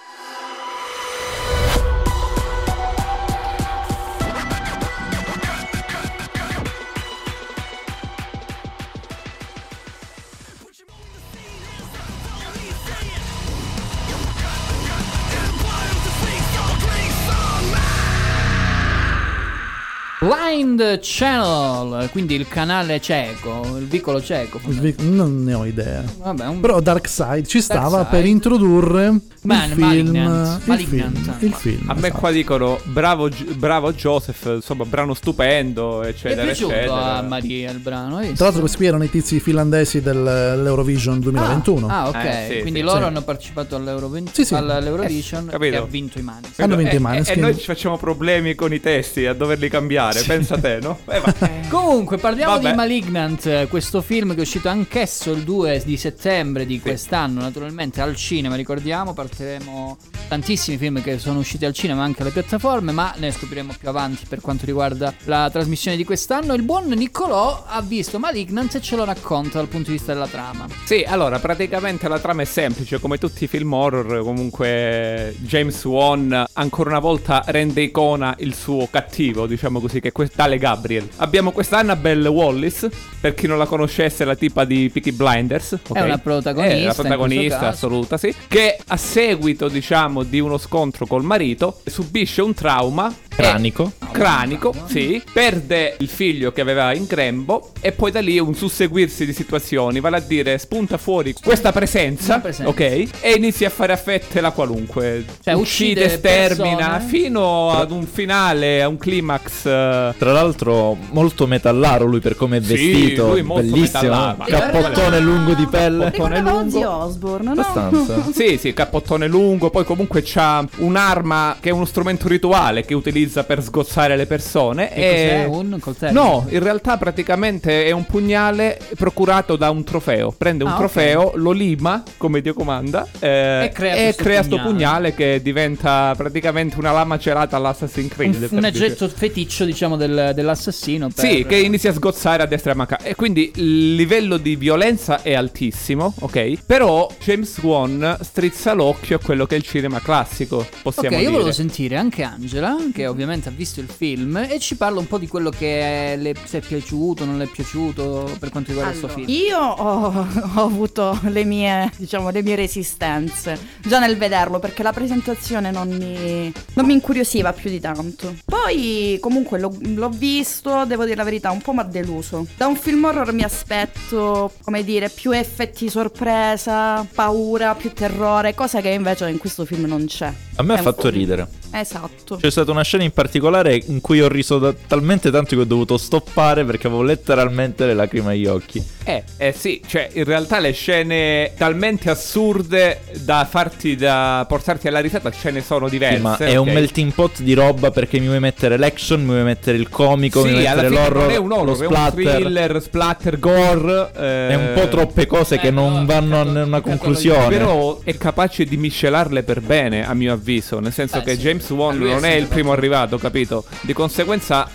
A: Blind Channel, quindi il canale cieco, il vicolo cieco.
B: Non ne ho idea.
A: Vabbè, un
B: Però Dark Side ci stava
A: Side.
B: per introdurre
A: Man-
B: il film.
A: Malignant.
B: Il
A: Malignant.
B: film. Il film
E: A me
B: esatto.
E: qua dicono bravo, bravo Joseph, insomma, brano stupendo,
A: Ti è
E: eccetera,
A: piaciuto
E: eccetera.
A: a Maria il brano?
B: Tra l'altro, questi qui erano i tizi finlandesi dell'Eurovision 2021.
A: Ah, ok.
E: Eh, sì,
A: Quindi
E: sì.
A: loro
B: Sì.
A: hanno partecipato all'Euroven-
B: Sì, sì.
A: all'Eurovision
E: Eh, capito.
A: e ha vinto i mani.
B: Hanno vinto i
E: e, e, e noi ci facciamo problemi con i testi a doverli cambiare, pensa te, no? Eh. [laughs]
A: Comunque, parliamo
E: Vabbè.
A: di Malignant, eh, questo film che è uscito anch'esso il 2 di settembre di quest'anno, naturalmente al cinema, ricordiamo, partiremo tantissimi film che sono usciti al cinema anche alle piattaforme, ma ne scopriremo più avanti per quanto riguarda la trasmissione di quest'anno. Il buon Niccolò ha visto Malignant e ce lo racconta dal punto di vista della trama.
E: Sì, allora, praticamente la trama è semplice, come tutti i film horror, comunque James Wan ancora una volta rende icona il suo cattivo, diciamo così, che è tale Gabriel. Abbiamo questa Annabelle Wallis, per chi non la conoscesse, è la tipa di Peaky Blinders. ok?
A: È una protagonista,
E: È la
A: in
E: protagonista assoluta, sì. Che a seguito, diciamo, di uno scontro col marito, subisce un trauma.
C: Cranico.
E: e- Cranico, sì. Perde il figlio che aveva in grembo e poi da lì un susseguirsi di situazioni, vale a dire spunta fuori questa presenza,
A: presenza.
E: ok? E inizia a fare a fette la qualunque.
A: Cioè,
E: uccide,
A: uccide
E: stermina
A: persone.
E: fino ad un finale, a un climax. eh,
C: Tra l'altro, molto metallaro lui per come è
E: Sì,
C: vestito.
E: lui è molto
C: bellissimo.
E: metallaro,
C: Cappottone lungo di pelle.
H: Ricordava Ozzy Osbourne, no?
C: Abbastanza.
E: Sì, sì, cappottone lungo, poi comunque c'ha un'arma che è uno strumento rituale che utilizza per sgozzare le persone.
A: Che
E: e...
A: cos'è? Un coltello?
E: No, in realtà praticamente è un pugnale procurato da un trofeo. Prende un
A: Ah,
E: trofeo, lo lima, come Dio comanda, eh,
A: E crea questo
E: crea
A: pugnale.
E: pugnale che diventa praticamente una lama celata all'Assassin's Creed.
A: Un, un oggetto feticcio, diciamo, del- dell'assassino. per-
E: Sì, che inizia a sgozzare a destra e a manca. E quindi il livello di violenza è altissimo, ok? Però James Wan strizza l'occhio a quello che è il cinema classico, possiamo
A: io
E: dire.
A: volevo sentire anche Angela, che ovviamente ovviamente ha visto il film e ci parla un po' di quello che le se è piaciuto, non le è piaciuto per quanto riguarda
D: Allora,
A: film.
D: Io ho, [laughs] ho avuto le mie, diciamo, le mie resistenze già nel vederlo perché la presentazione non mi, non mi incuriosiva più di tanto. Poi comunque l'ho, l'ho visto, devo dire la verità, un po' mi ha deluso. Da un film horror mi aspetto, come dire, più effetti sorpresa, paura, più terrore, cosa che invece in questo film non c'è.
C: A me ha fatto
D: po'-
C: ridere.
D: Esatto.
C: C'è stata una scena in particolare in cui ho riso da- talmente tanto che ho dovuto stoppare perché avevo letteralmente le lacrime agli occhi.
E: Eh, eh sì, cioè in realtà le scene talmente assurde da farti da portarti alla risata ce ne sono diverse.
C: Sì, ma è un melting pot di roba perché mi vuoi mettere l'action, mi vuoi mettere il comico, mi
E: Sì,
C: vuoi
E: alla
C: mettere
E: fine
C: l'horror,
E: non è un horror,
C: lo
E: è un
C: splatter.
E: thriller, splatter, gore. eh,
C: È un po' troppe cose che
A: Eh,
C: non
A: no,
C: vanno a una conclusione.
E: Però è capace di miscelarle per bene, a mio avviso. Nel senso
A: Eh,
E: che
A: sì.
E: James Wan
A: Lui è
E: non è il primo arrivato, capito? Di conseguenza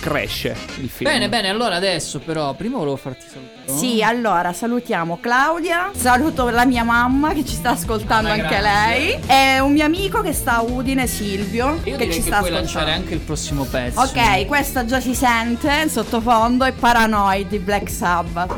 E: cresce il film.
A: Bene, bene, allora adesso però, prima volevo farti salutare.
D: Sì, allora salutiamo Claudia, saluto la mia mamma che ci sta ascoltando
A: Ah,
D: anche
A: grazie.
D: lei e un mio amico che sta a Udine, Silvio,
A: Io
D: che
A: direi
D: ci
A: che
D: sta
A: puoi lanciare
D: ascoltando.
A: anche il prossimo pezzo.
D: Ok, questa già si sente in sottofondo è Paranoid di Black Sabbath.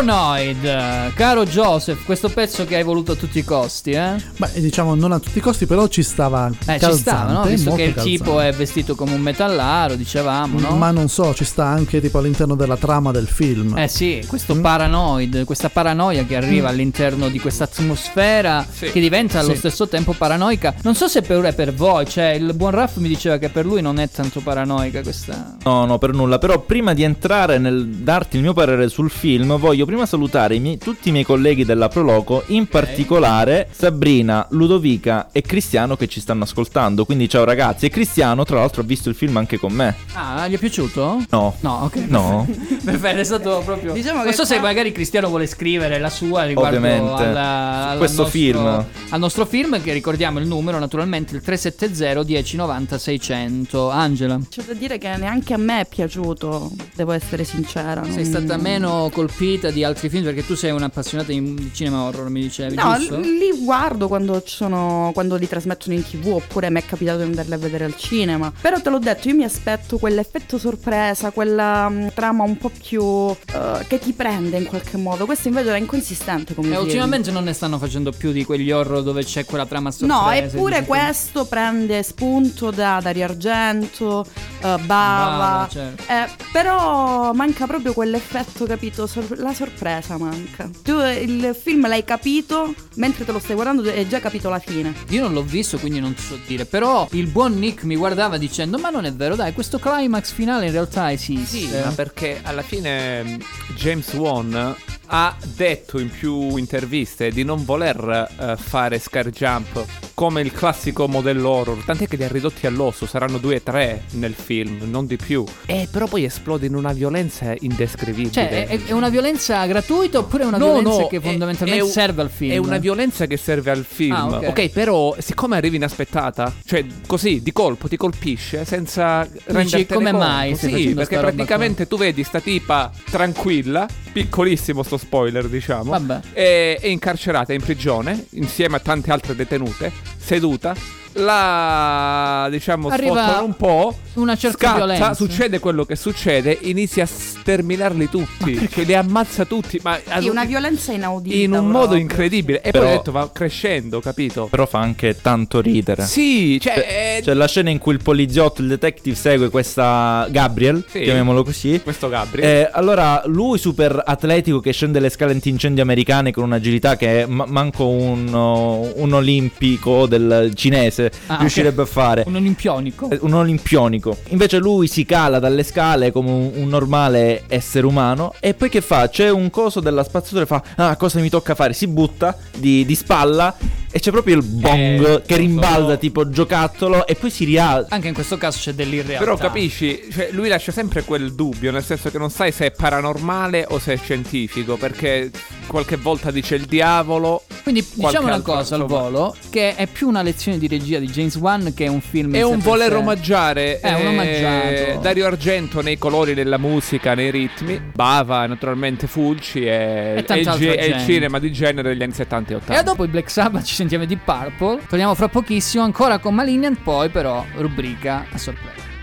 A: Paranoid, caro Joseph, questo pezzo che hai voluto a tutti i costi, eh?
B: Beh, diciamo non a tutti i costi, però ci stava
A: Eh,
B: calzante,
A: ci stava, no? Visto che il
B: calzante.
A: tipo è vestito come un metallaro, dicevamo, no?
B: Ma non so, ci sta anche tipo all'interno della trama del film.
A: Eh sì, questo
B: Mm.
A: paranoid, questa paranoia che arriva all'interno di questa atmosfera
E: Sì.
A: che diventa allo
B: Sì.
A: stesso tempo paranoica. Non so se per, è per voi, cioè il buon Raff mi diceva che per lui non è tanto paranoica questa...
C: No, no, per nulla. Però prima di entrare nel darti il mio parere sul film, voglio prima salutare i miei- tutti i miei colleghi della Proloco, in particolare Sabrina, Ludovica e Cristiano che ci stanno ascoltando. Quindi ciao ragazzi. E Cristiano, tra l'altro, ha visto il film anche con me.
A: Ah, gli è piaciuto?
C: No.
A: No, ok.
C: No. [laughs]
A: Perfetto, è stato proprio.
D: Diciamo
A: non so se
D: qua-
A: magari Cristiano vuole scrivere la sua riguardo
C: Ovviamente.
A: alla-
C: Su
A: al
C: questo
A: nostro-
C: film.
A: Al nostro film, che ricordiamo il numero, naturalmente il 370 1090 600. Angela.
D: C'è da dire che neanche a me è piaciuto, devo essere sincera.
A: Sei
D: non-
A: stata meno colpita di altri film perché tu sei un'appassionata di di cinema horror, mi dicevi,
D: No,
A: giusto?
D: li guardo quando, sono, quando li trasmettono in tv oppure mi è capitato di andarli a vedere al cinema. Però te l'ho detto, io mi aspetto quell'effetto sorpresa, quella mm, trama un po' più eh, che ti prende in qualche modo. Questo invece è inconsistente come
A: E ultimamente non ne stanno facendo più di quegli horror dove c'è quella trama sorpresa.
D: No, eppure questo prende spunto da Dario Argento, eh, Bava.
A: Bava, certo.
D: Eh, però manca proprio quell'effetto, capito? Sor- la sorpresa manca. Tu il film l'hai capito, mentre te lo stai guardando hai già capito la fine.
A: Io non l'ho visto, quindi non ti so dire. Però il buon Nick mi guardava dicendo: Ma non è vero, dai, questo climax finale in realtà esiste.
E: Sì, ma perché alla fine mm, James Wan ha detto in più interviste di non voler eh, fare scare jump come il classico modello horror, tant'è che li ha ridotti all'osso, saranno due o tre nel film, non di più. E però poi esplode in una violenza indescrivibile.
A: Cioè, è, è una violenza gratuita oppure è una
E: No,
A: violenza
E: no,
A: che
E: è-
A: fondamentalmente
E: è un-
A: serve al film?
E: È una violenza che serve al film.
A: Ah, ok.
E: ok, però siccome arrivi inaspettata, cioè così di colpo ti colpisce senza rendertene
A: come
E: conto.
A: mai
E: Sì, perché praticamente tu vedi sta tipa tranquilla, piccolissimo sto spoiler, diciamo.
A: Vabbè.
E: È, è incarcerata in prigione insieme a tante altre detenute, seduta. La diciamo
A: Arriva
E: un po'.
A: una certa
E: scatta,
A: violenza.
E: succede quello che succede, inizia a sterminarli tutti, cioè li ammazza tutti, ma ad
D: una violenza inaudita.
E: in un modo
D: proprio.
E: incredibile. E
C: Però-
E: poi ho detto va crescendo, capito?
C: Però fa anche tanto ridere.
E: Sì, cioè, eh,
C: C'è la scena in cui il poliziotto, il detective segue questa Gabriel,
E: Sì.
C: chiamiamolo così.
E: questo Gabri.
C: Eh, allora, lui super atletico che scende le scale antincendio americane con un'agilità che ma- manco un, uh, un olimpico del cinese
A: Ah,
C: riuscirebbe
A: ok.
C: a fare.
A: Un olimpionico.
C: Eh, Un olimpionico. Invece lui si cala dalle scale come un, un normale essere umano. E poi che fa? C'è un coso della spazzatura e fa: Ah, cosa mi tocca fare? Si butta di, di spalla. E c'è proprio il bong
E: Eh,
C: che rimbalza
E: so.
C: tipo giocattolo. E poi si rialza.
A: Anche in questo caso c'è dell'irrealtà.
E: Però capisci, cioè, lui lascia sempre quel dubbio, nel senso che non sai se è paranormale o se è scientifico, perché qualche volta dice il diavolo.
A: Quindi diciamo una cosa al volo, che è più una lezione di regia di James Wan che un film
E: È un voler
A: sé.
E: omaggiare
A: È un
E: eh,
A: omaggiato.
E: Dario Argento nei colori della musica, nei ritmi, Bava, naturalmente Fulci e,
A: E
E: e il, e il cinema di genere degli anni 70 e
A: E
E: 80.
A: dopo i Black Sabbath ci sentiamo di Purple. Torniamo fra pochissimo ancora con Malignant, poi però rubrica a sorpresa.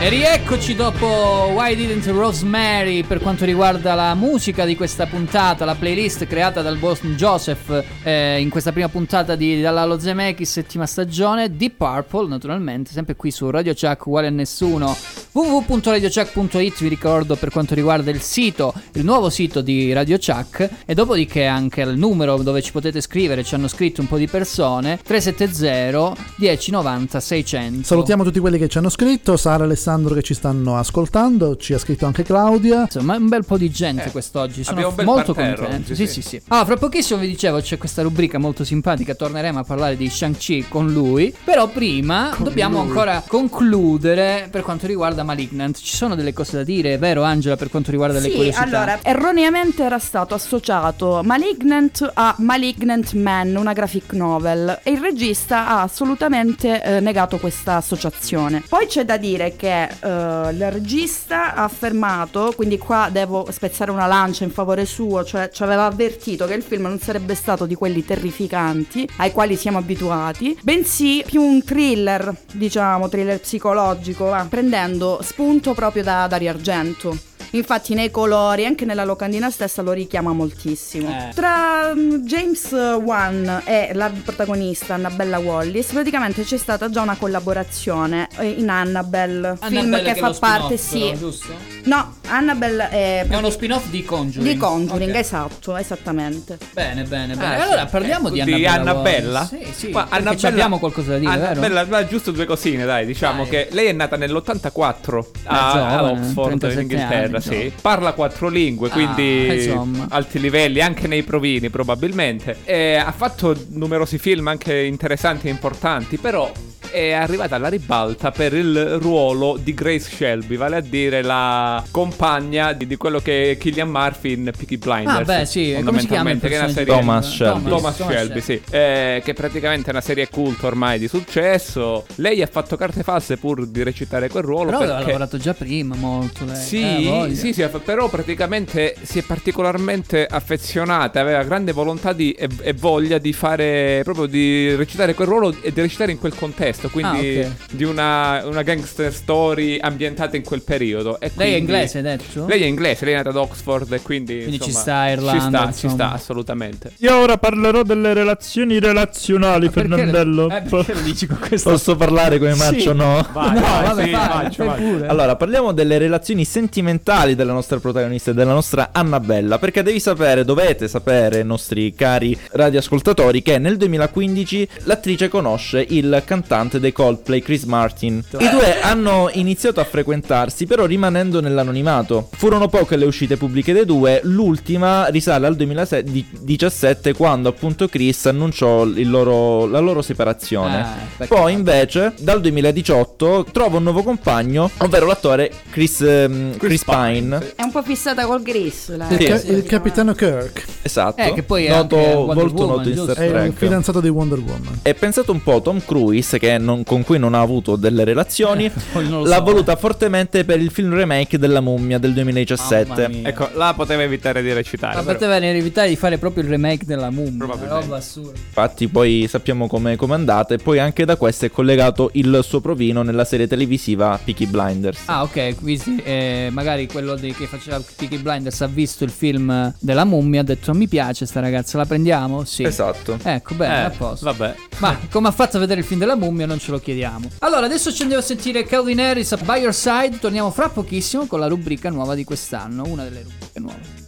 A: E rieccoci dopo Why Didn't Rosemary per quanto riguarda la musica di questa puntata, la playlist creata dal buon Joseph eh, in questa prima puntata di Dalla Zemeckis settima stagione di Purple, naturalmente, sempre qui su Radio Chuck uguale a nessuno. www.radiochuck.it vi ricordo per quanto riguarda il sito, il nuovo sito di Radio Chuck e dopodiché anche il numero dove ci potete scrivere, ci hanno scritto un po' di persone 370 1090 600
B: Salutiamo tutti quelli che ci hanno scritto, Sara e Alessandro che ci stanno ascoltando, ci ha scritto anche Claudia.
A: Insomma, un bel po' di gente quest'oggi. Sono
E: abbiamo un bel
A: molto
E: parterre
A: contento. Sì,
E: sì.
A: sì, sì. Allora, fra pochissimo vi dicevo, c'è questa rubrica molto simpatica. Torneremo a parlare di Shang-Chi con lui. Però prima dobbiamo ancora concludere per quanto riguarda Malignant. Ci sono delle cose da dire, è vero, Angela, per quanto riguarda le
D: Sì,
A: curiosità?
D: allora, erroneamente era stato associato Malignant a Malignant Man, una graphic novel, e il regista ha assolutamente eh, negato questa associazione. Poi c'è da dire che eh, il regista ha affermato, quindi qua devo spezzare una lancia in favore suo, cioè ci aveva avvertito che il film non sarebbe stato di quelli terrificanti ai quali siamo abituati, bensì più un thriller, diciamo, thriller psicologico, va, prendendo spunto proprio da Dario Argento. Infatti nei colori, anche nella locandina stessa lo richiama moltissimo.
A: Eh.
D: Tra mm, James Wan e la protagonista Annabella Wallis, praticamente c'è stata già una collaborazione eh, in Annabelle, film
A: Annabelle
D: che
A: è
D: fa parte,
A: spin-off,
D: sì.
A: però, giusto?
D: No, Annabelle è,
A: È uno spin-off di Conjuring.
D: di Conjuring,
A: Ok.
D: esatto, esattamente.
A: Bene, bene, bene.
E: Ah,
A: allora
E: sì.
A: parliamo
E: Eh,
A: di
E: di
A: Annabella.
E: Annabella?
A: Sì, sì.
E: Ma Annabella-
A: abbiamo qualcosa da dire, vero?
E: Annabella, ma giusto due cosine, dai. Diciamo
A: Dai.
E: che lei è nata nell'84 a,
A: Eh, giovane,
E: a Oxford, in
A: 37
E: Inghilterra.
A: anni,
E: sì.
A: giovane.
E: Parla quattro lingue,
A: Ah,
E: quindi
A: insomma.
E: alti livelli anche nei provini, probabilmente. E ha fatto numerosi film anche interessanti e importanti, però. È arrivata alla ribalta per il ruolo di Grace Shelby, vale a dire la compagna di, di quello che è Killian Murphy in Peaky Blinders.
A: Ah, beh, sì,
E: fondamentalmente, che è una serie
C: Thomas Shelby.
E: Thomas,
A: Thomas
E: Shelby, sì. Eh, che praticamente è una serie cult ormai di successo. Lei ha fatto carte false pur di recitare quel ruolo.
A: Però aveva
E: perché...
A: lavorato già prima molto lei.
E: Sì,
A: Eh,
E: sì, sì, però praticamente si è particolarmente affezionata, aveva grande volontà di, e, e voglia di fare proprio di recitare quel ruolo e di recitare in quel contesto, quindi
A: Ah, ok.
E: di una, una gangster story ambientata in quel periodo. E
A: Lei è inglese, hai detto?
E: Lei è inglese, lei è nata ad Oxford e quindi...
A: Quindi ci
E: insomma,
A: sta Irlanda,
E: Ci sta, ci sta, assolutamente.
C: Io ora parlerò delle relazioni relazionali, Fernandello.
A: Eh, perché lo dici con questo?
C: Posso parlare come Maccio? No? [laughs]
E: Vai,
A: no,
E: vai,
A: vabbè,
E: sì,
A: vai,
E: faccio, vai.
A: pure.
C: Allora, parliamo delle relazioni sentimentali della nostra protagonista e della nostra Annabella. Perché devi sapere, dovete sapere, nostri cari radioascoltatori, che nel 2015 l'attrice conosce il cantante dei Coldplay, Chris Martin. I due hanno iniziato a frequentarsi, però rimanendo nell'anonimato. Furono poche le uscite pubbliche dei due, l'ultima risale al 2017, quando appunto Chris annunciò il loro- la loro separazione.
A: Ah.
C: Poi invece dal 2018 trova un nuovo compagno, ovvero l'attore Chris, ehm, Chris Pine.
D: È un po' fissata col Gris, lei.
B: Il, ca- il capitano Kirk
C: Esatto.
A: Eh, che poi è
C: noto, volto
A: Woman,
C: noto in? Star
B: è il
C: Trek.
B: fidanzato di Wonder Woman.
C: E pensate un po', Tom Cruise, che non- con cui non ha avuto delle relazioni,
A: lo
C: l'ha
A: so.
C: voluta fortemente per il film remake della mummia del
A: Mamma
C: 2017.
A: mia.
E: Ecco, là poteva evitare di recitare. Però.
A: poteva evitare di fare proprio il remake della Mummia. Roba assurda.
C: Infatti, poi sappiamo come è andata. E poi anche da questo è collegato il suo provino nella serie televisiva Peaky Blinders.
A: Ah, ok, quindi eh, magari quello di- che faceva Peaky Blinders ha visto il film della mummia, ha detto mi piace sta ragazza, la prendiamo? Sì.
C: Esatto.
A: Ecco, bene,
E: Eh,
A: a posto.
E: vabbè.
A: Ma come ha fatto a vedere il film della mummia non ce lo chiediamo. Allora, adesso ci andiamo a sentire Calvin Harris By Your Side. Torniamo fra pochissimo con la rubrica nuova di quest'anno, una delle rubriche nuove.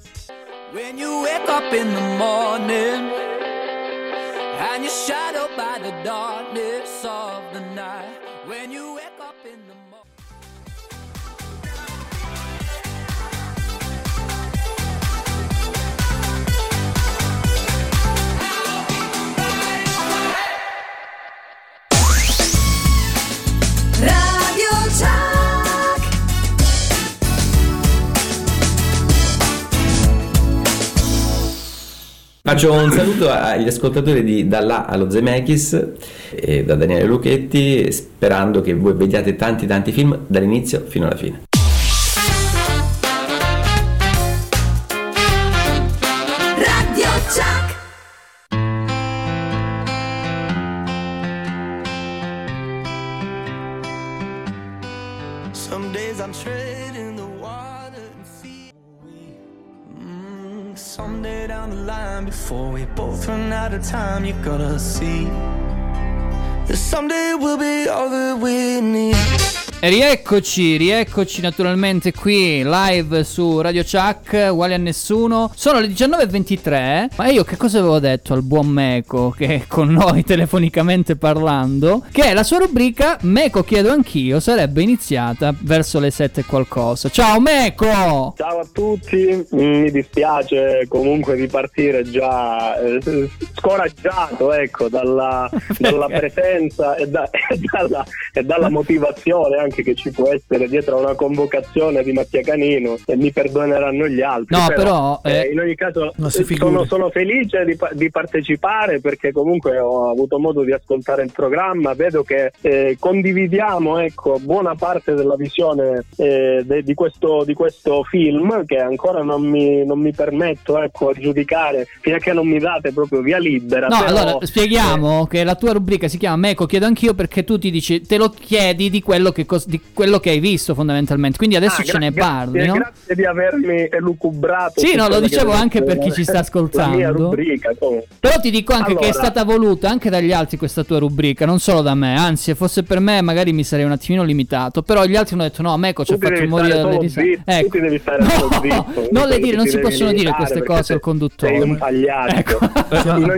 F: When you wake up in the morning and you're shadowed by the darkness of the night. When you wake
J: Faccio un saluto agli ascoltatori di Dalla allo Zemeckis e da Daniele Lucchetti, sperando che voi vediate tanti tanti film dall'inizio fino alla fine.
F: We both run out of time, you're gonna see that someday we'll be all that we need.
A: E rieccoci, rieccoci naturalmente qui live su Radio Chuck, uguali a nessuno. Sono le 19.23, ma io che cosa avevo detto al buon Meco che è con noi [laughs] telefonicamente parlando? Che la sua rubrica Meco chiedo anch'io sarebbe iniziata verso le 7 e qualcosa. Ciao Meco!
K: Ciao a tutti, mi dispiace comunque di partire già eh, scoraggiato ecco, dalla, [laughs] dalla presenza e, da- [laughs] e dalla, e dalla motivazione anche che ci può essere dietro a una convocazione di Mattia Canino e mi perdoneranno gli altri.
A: No, però,
K: eh,
A: eh,
K: in ogni caso eh, sono, sono felice di, di partecipare perché comunque ho avuto modo di ascoltare il programma, vedo che eh, condividiamo ecco, buona parte della visione eh, de- di, questo, di questo film che ancora non mi, non mi permetto ecco, a giudicare fino a che non mi date proprio via libera.
A: No,
K: però-
A: allora spieghiamo che la tua rubrica si chiama Meco chiedo anch'io perché tu ti dici te lo chiedi di quello che, di quello che hai visto fondamentalmente. Quindi adesso
K: Ah,
A: ce
K: gra-
A: ne
K: grazie-
A: parli, no?
K: Grazie di avermi elucubrato.
A: Sì, no, lo dicevo anche per chi ci sta
K: La
A: ascoltando.
K: mia rubrica.
A: Però ti dico anche che è
K: Allora.
A: stata voluta anche dagli altri questa tua rubrica, non solo da me. Anzi, se fosse per me magari mi sarei un attimino limitato. Però gli altri hanno detto no, Meco ci ha
K: Tu
A: fatto morire dalle risate.
K: tu
A: Ecco.
K: ti devi stare [laughs]
A: No,
K: zitto,
A: non le dire, non si possono dire queste cose al conduttore.
K: Sei un pagliaccio.
A: Ecco.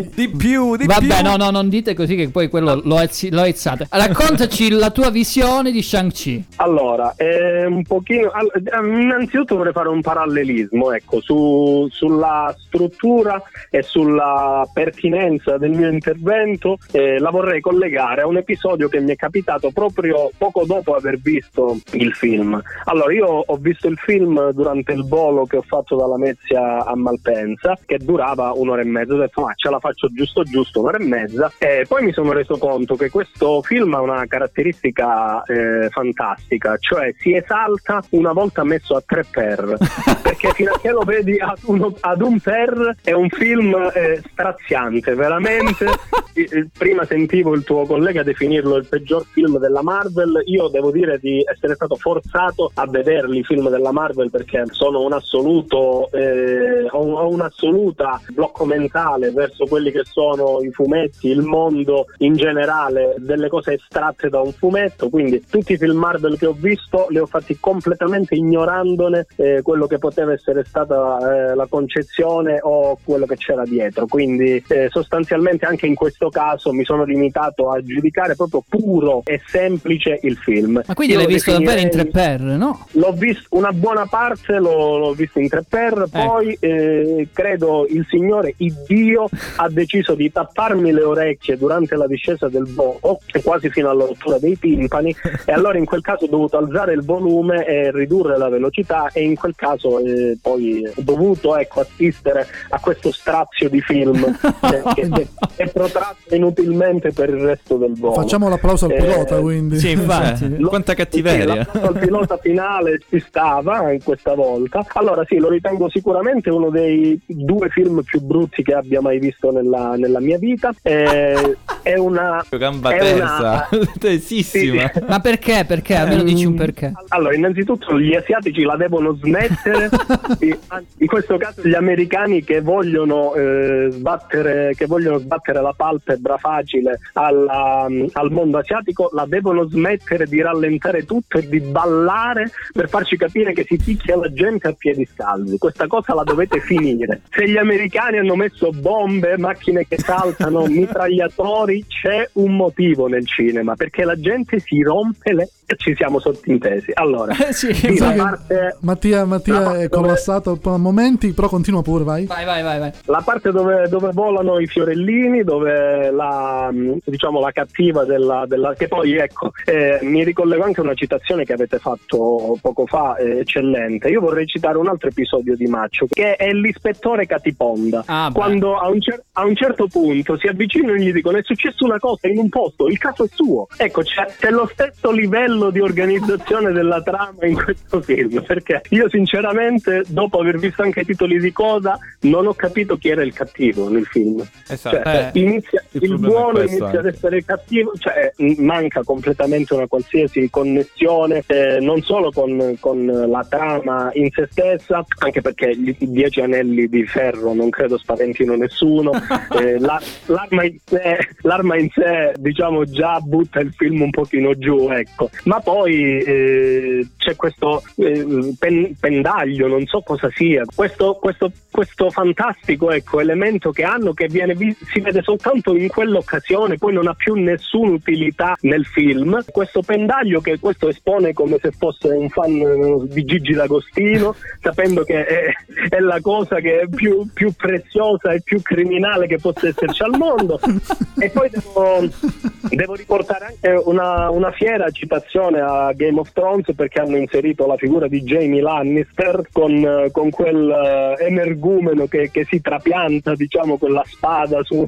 A: [laughs]
E: Di più, di
A: Vabbè,
E: più.
A: no, no, non dite così che poi quello lo, ezzi- lo aizzate. Raccontaci la tua visione di Shang-Chi.
K: Allora, eh, un pochino. all- eh, innanzitutto vorrei fare un parallelismo, ecco, su- sulla struttura e sulla pertinenza del mio intervento. eh, la vorrei collegare a un episodio che mi è capitato proprio poco dopo aver visto il film. Allora, io ho visto il film durante il volo che ho fatto dalla Mezia a Malpensa, che durava un'ora e mezza. Ho detto, ma ce la faccio giusto giusto, un'ora e mezza. E poi mi sono reso conto che questo film ha una caratteristica eh, fantastica, cioè si esalta una volta messo a tre per, [laughs] perché fino a che lo vedi ad, uno- ad un per è un film eh, straziante, veramente. [laughs] Prima sentivo il tuo collega definirlo il peggior film della Marvel, io devo dire di essere stato forzato a vederli i film della Marvel perché sono un assoluto, eh, ho, ho un'assoluta blocco mentale verso quelli che sono i fumetti, il mondo in generale, delle cose estratte da un fumetto, quindi tutti i film Marvel che ho visto li ho fatti completamente ignorandone eh, quello che poteva essere stata eh, la concezione o quello che c'era dietro, quindi eh, sostanzialmente anche in questo caso mi sono limitato a giudicare proprio puro e semplice il film.
A: Ma quindi
K: Io
A: l'hai visto davvero in tre
K: definirei-
A: per, no?
K: L'ho visto una buona parte, l'ho, l'ho visto in tre per, poi eh, credo il signore Iddio ha deciso di tapparmi le orecchie durante la discesa del volo, quasi fino alla rottura dei timpani, e [laughs] allora in quel caso ho dovuto alzare il volume e ridurre la velocità e in quel caso eh, poi ho dovuto ecco, assistere a questo strazio di film eh, [laughs] che è protratto inutilmente per il resto del volo.
B: Facciamo l'applauso al
K: Eh,
B: pilota, quindi.
C: Sì, infatti.
K: Lo-
C: Quanta
K: sì,
C: cattiveria.
K: l'applauso al pilota finale ci stava in questa volta. Allora sì, lo ritengo sicuramente uno dei due film più brutti che abbia mai visto nella, nella mia vita. Eh, è una...
C: Gamba
K: è una-
C: tesa. [laughs] Tesissima.
A: Ma perché? Perché? Almeno dici un perché.
K: Allora, innanzitutto gli asiatici la devono smettere, [laughs] in questo caso gli americani che vogliono, eh, sbattere, che vogliono sbattere la palpebra facile alla- al mondo asiatico la devono smettere di rallentare tutto e di ballare per farci capire che si picchia la gente a piedi scalzi. Questa cosa la dovete [laughs] finire. Se gli americani hanno messo bombe, macchine che saltano, [laughs] mitragliatori, c'è un motivo nel cinema perché la gente si rompe le ci siamo sottintesi. Allora, [laughs]
A: sì,
K: sì,
B: che
K: parte,
B: Mattia, Mattia è collassato a momenti, però continua pure, vai.
A: Vai, vai, vai, vai.
K: La parte dove, dove volano i fiorellini, dove la, diciamo, la cattiva della, della- che poi ecco, eh, mi ricollego anche a una citazione che avete fatto poco fa, eh, eccellente. Io vorrei citare un altro episodio di Maccio, che è l'ispettore Catiponda.
A: Ah.
K: Quando a un, cer- a un certo punto si avvicinano e gli dicono è successa una cosa in un posto, il caso è suo. Ecco, c'è, c'è lo stesso livello di organizzazione della trama in questo film, perché io sinceramente, dopo aver visto anche i titoli di coda, non ho capito chi era il cattivo nel film.
E: Esatto.
K: Cioè,
A: Eh,
K: inizia-
C: il
K: il, buono inizia ad
C: anche.
K: essere cattivo, cioè manca completamente una qualsiasi connessione, eh, non solo con, con la trama in se stessa, anche perché i dieci anelli di ferro non credo spaventino nessuno, [laughs] eh, la- l'arma, in sé, l'arma in sé diciamo già butta il film un pochino giù, ecco. Ma poi eh, c'è questo eh, pen- pendaglio, non so cosa sia, questo, questo, questo fantastico ecco, elemento che hanno che viene vi- si vede soltanto in quell'occasione, poi non ha più nessuna utilità nel film. Questo pendaglio che questo espone come se fosse un fan eh, di Gigi D'Agostino, [laughs] sapendo che è, è la cosa che è più, più preziosa e più criminale che possa esserci al mondo. e poi devo, devo riportare anche una, una fiera citazione a Game of Thrones perché hanno inserito la figura di Jamie Lannister con, con quel eh, energumeno che, che si trapianta diciamo con la spada su-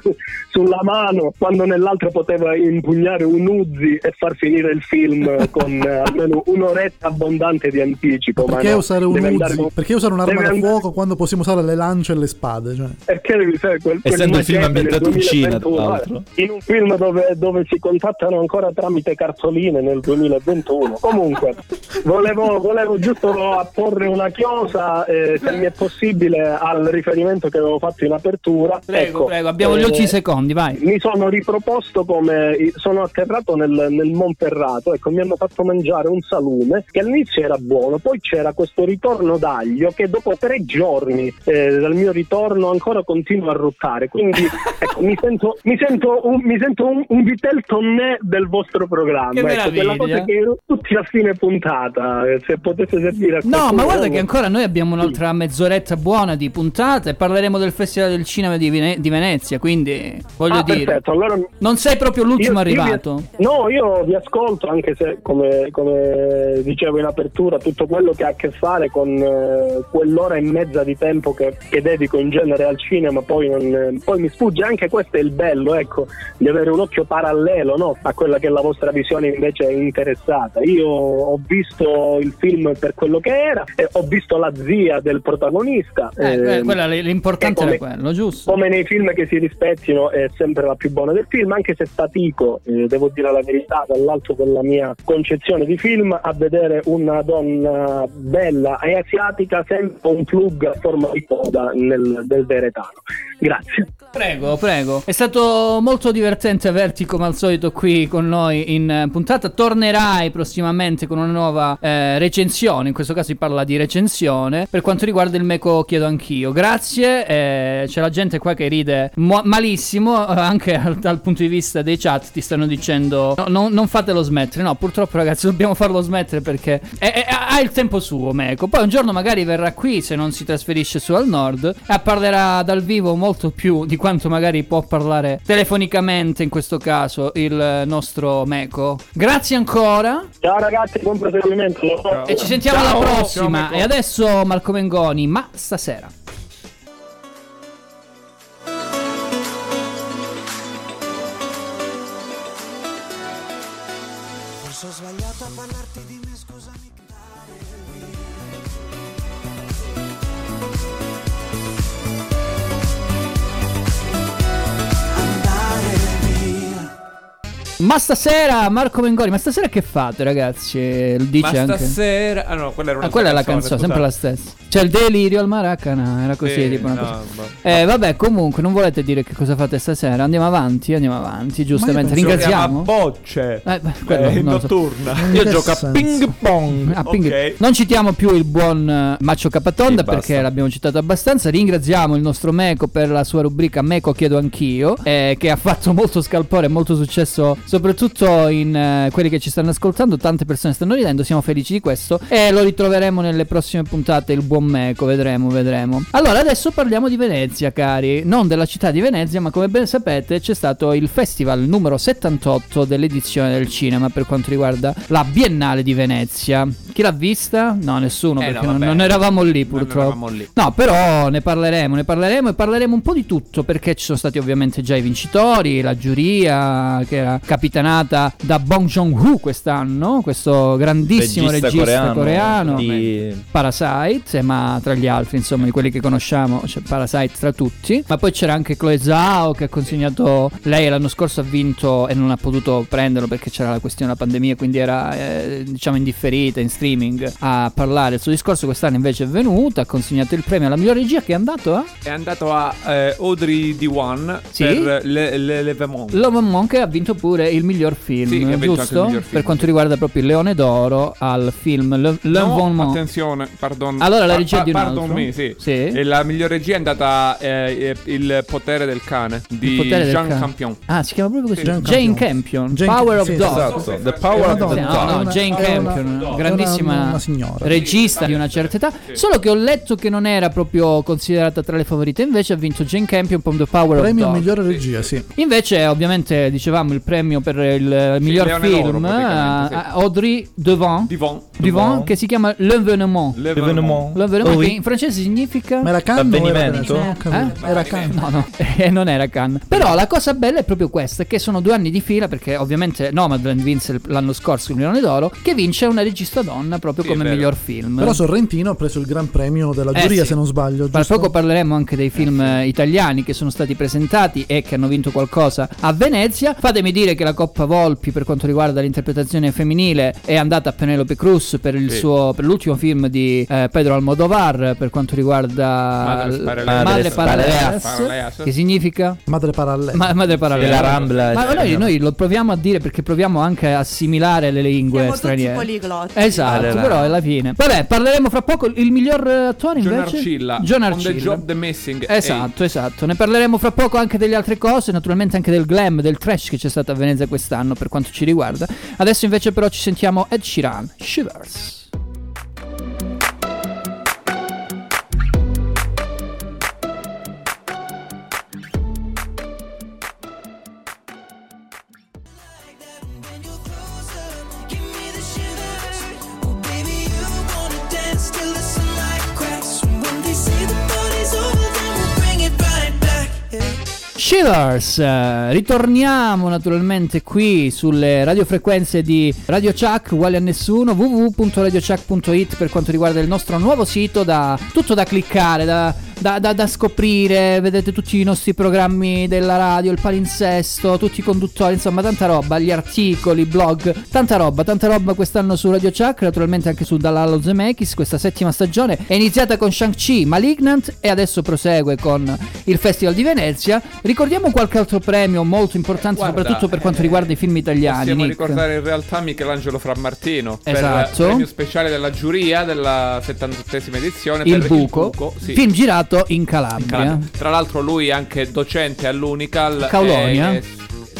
K: sulla mano quando nell'altro poteva impugnare un Uzi e far finire il film con eh, almeno un'oretta abbondante di anticipo. ma
B: Perché
K: no,
B: usare un Uzi?
K: con-
B: Perché usare un'arma
K: deve
B: da
K: andare-
B: fuoco quando possiamo usare le lance e le spade? Cioè.
K: perché devi sai, quel, quel
C: Essendo il film ambientato in Cina, tra
K: 2021,
C: l'altro.
K: eh, in un film dove, dove si contattano ancora tramite cartoline nel 2021 comunque [laughs] volevo, volevo giusto apporre una chiosa eh, se mi è possibile al riferimento che avevo fatto in apertura.
A: Prego,
K: Ecco,
A: prego, abbiamo gli
K: eh,
A: ultimi secondi, vai.
K: mi sono riproposto come sono atterrato nel, nel Monferrato ecco mi hanno fatto mangiare un salume che all'inizio era buono poi c'era questo ritorno d'aglio che dopo tre giorni eh, dal mio ritorno ancora continua a ruttare quindi [laughs] ecco, mi sento, mi sento, un, mi sento un, un vitel tonnè del vostro programma
A: Che
K: ecco, quella cosa che tutti a fine puntata eh, se potesse servire a
A: No, ma guarda che ancora noi abbiamo un'altra mezz'oretta buona di puntate e parleremo del Festival del Cinema di, Vene- di Venezia, quindi voglio
K: Ah,
A: dire...
K: perfetto, allora
A: Non sei proprio l'ultimo
K: Io- io vi-
A: arrivato.
K: no, io vi ascolto anche se, come, come dicevo in apertura, tutto quello che ha a che fare con eh, quell'ora e mezza di tempo che, che dedico in genere al cinema, poi, non- poi mi sfugge anche questo è il bello, ecco, di avere un occhio parallelo no, a quella che è la vostra visione invece interessata. Io ho visto il film per quello che era, ho visto la zia del protagonista.
A: Eh,
K: ehm,
A: eh, quella- l'importante
K: e
A: era
K: come-
A: quello, giusto?
K: come nei film che si rispettino è sempre la più buona del film, anche se statico, eh, devo dire la verità, dall'alto della mia concezione di film, a vedere una donna bella e asiatica sempre un plug a forma di coda nel, del veretano. Grazie.
A: Prego, prego. È stato molto divertente averti come al solito qui con noi in eh, puntata. Tornerai prossimamente con una nuova eh, recensione. In questo caso si parla di recensione. Per quanto riguarda il Meco, chiedo anch'io. Grazie. eh, c'è la gente qua che ride mo- malissimo. eh, anche [laughs] al- dal punto di vista dei chat ti stanno dicendo: no, no, non fatelo smettere. No, purtroppo, ragazzi, [laughs] dobbiamo farlo smettere perché è- è- ha il tempo suo. Meco. Poi un giorno magari verrà qui se non si trasferisce su al nord e parlerà dal vivo molto più di quanto magari può parlare telefonicamente in questo caso il nostro Meco. Grazie ancora
K: Ciao ragazzi, buon proseguimento.
A: e ci sentiamo
E: Ciao.
A: alla
E: Ciao,
A: prossima.
E: Meco.
A: e adesso Marco Mengoni, ma stasera.
G: Sbagliato a parlarti di me, scusami.
A: Ma stasera Marco Mengoni, ma stasera che fate ragazzi? Lo dice
E: Ma
A: anche.
E: stasera. Ah no, quella era una
A: Ah, quella è la canzone, sempre la stessa. Cioè il delirio al Maracana, era così,
E: Sì,
A: tipo una
E: no,
A: cosa.
E: boh.
A: Eh, vabbè, comunque, non volete dire che cosa fate stasera? Andiamo avanti, andiamo avanti, giustamente. Ringraziamo.
E: A bocce.
A: Eh, beh, quello
E: Eh, in
A: non so.
E: notturna.
B: In
C: Io gioco a ping pong.
A: Ah, ping-
E: Ok.
A: Non citiamo più il buon eh, Maccio Capatonda
C: Sì, basta.
A: perché l'abbiamo citato abbastanza. Ringraziamo il nostro Meco per la sua rubrica Meco chiedo anch'io, eh, che ha fatto molto scalpore e molto successo soprattutto in eh, quelli che ci stanno ascoltando, tante persone stanno ridendo, siamo felici di questo e lo ritroveremo nelle prossime puntate il buon Meco, vedremo, vedremo. Allora, adesso parliamo di Venezia, cari, non della città di Venezia, ma come ben sapete c'è stato il festival numero 78 dell'edizione del cinema per quanto riguarda la Biennale di Venezia. Chi l'ha vista? No, nessuno,
E: Eh, no,
A: perché non,
E: vabbè.
A: non eravamo lì
E: Non
A: purtroppo.
E: eravamo lì.
A: No, però ne parleremo, ne parleremo e parleremo un po' di tutto perché ci sono stati ovviamente già i vincitori, la giuria che era capitanata da Bong Joon-ho quest'anno, questo grandissimo regista,
C: Regista
A: coreano,
C: coreano di-
A: Parasite, ma tra gli altri, insomma, di quelli che conosciamo, c'è Parasite tra tutti. Ma poi c'era anche Chloe Zhao che ha consegnato lei l'anno scorso ha vinto e non ha potuto prenderlo perché c'era la questione della pandemia, quindi era eh, diciamo indifferita in streaming a parlare. Il suo discorso quest'anno invece è venuta, ha consegnato il premio alla miglior regia che è andato a
E: È andato a eh, Audrey D1
A: Sì?
E: per le, le, le
A: and Monk ha vinto pure il miglior film,
E: Sì, che
A: giusto?
E: miglior film,
A: per quanto riguarda proprio il Leone d'Oro al film Le, Love
E: No, attenzione, pardon.
A: Allora, la regia
E: pa-
A: di un
E: pardon
A: altro.
E: me, sì.
A: Sì.
E: E la miglior regia è andata eh, eh, Il potere del cane di
A: del
E: Jean
A: cane.
E: Campion.
A: Ah, si chiama proprio così.
E: Sì.
A: Jane Campion.
B: Jane-
A: Power of
B: sì,
A: Dog.
C: Esatto, The Power of
A: no,
C: Dog.
A: no,
B: una-
A: Jane Campion, grandissima regista di una certa età. Solo che ho letto che non era proprio considerata tra le favorite. Invece ha vinto Jane Campion con The Power
B: Premio
A: of Dog.
B: migliore regia, sì.
A: Invece, ovviamente, dicevamo il premio per il miglior
E: Leone
A: film a a Audrey Devant.
E: Divon.
A: Devant, che si chiama L'Evenement.
C: L'Evenement.
A: L'Evenement,
C: Oui.
A: che in francese significa.
B: Ma era Cannes o era
C: Avvenimento?
B: Ho capito.
A: Eh?
B: Era Cannes.
A: No, no, [laughs] eh, non era Cannes. Però la cosa bella è proprio questa: che sono due anni di fila, perché ovviamente Nomadland vinse l'anno scorso il Milione d'Oro, che vince una regista donna proprio
E: Sì,
A: come miglior film.
B: Però Sorrentino ha preso il gran premio della
A: Eh,
B: giuria,
A: sì.
B: se non sbaglio.
A: Tra poco parleremo anche dei film eh, italiani che sono stati presentati e che hanno vinto qualcosa a Venezia. Fatemi dire che la Coppa Volpi per quanto riguarda l'interpretazione femminile è andata a Penelope Cruz per, il
E: Sì.
A: suo, per l'ultimo film di eh, Pedro Almodovar per quanto riguarda. Madre Paralelas. che significa
B: Madre parallela.
A: Ma- Madre Paralelas.
C: E la Rambla,
A: Ma
C: cioè,
A: noi,
C: no.
A: noi lo proviamo a dire perché proviamo anche a assimilare le lingue
D: Siamo tutti
A: straniere.
D: poliglotti.
A: Esatto,
C: Allora.
A: però alla fine. Vabbè, parleremo fra poco. Il miglior attore
E: John
A: invece?
E: Arcilla.
A: John
E: On
A: Arcilla.
E: the job, the missing.
A: Esatto, esatto. Ne parleremo fra poco anche delle altre cose, naturalmente anche del glam, del trash che c'è stato a Venezia quest'anno per quanto ci riguarda. Adesso invece però ci sentiamo Ed Sheeran, Shivers. Shivers, ritorniamo naturalmente qui sulle radiofrequenze di Radio Chuck, uguali a nessuno, www.radiochuck.it per quanto riguarda il nostro nuovo sito, da, tutto da cliccare, da, da- da- da scoprire, vedete tutti i nostri programmi della radio, il palinsesto, tutti i conduttori, insomma tanta roba, gli articoli, blog, tanta roba, tanta roba quest'anno su Radio Chuck, naturalmente anche su Dalalo Zemeckis, questa settima stagione è iniziata con Shang-Chi, Malignant e adesso prosegue con il Festival di Venezia. Ricordiamo qualche altro premio molto importante,
E: Guarda,
A: soprattutto per quanto
E: eh,
A: riguarda i film italiani.
E: Possiamo
A: Nick.
E: ricordare in realtà Michelangelo Frammartino per
A: Esatto.
E: il premio speciale della giuria della 78esima edizione
A: Il
E: per
A: buco,
E: sì.
A: film girato in Calabria.
E: Calabria. Tra l'altro lui è anche docente all'Unical.
A: Caulonia.
E: eh,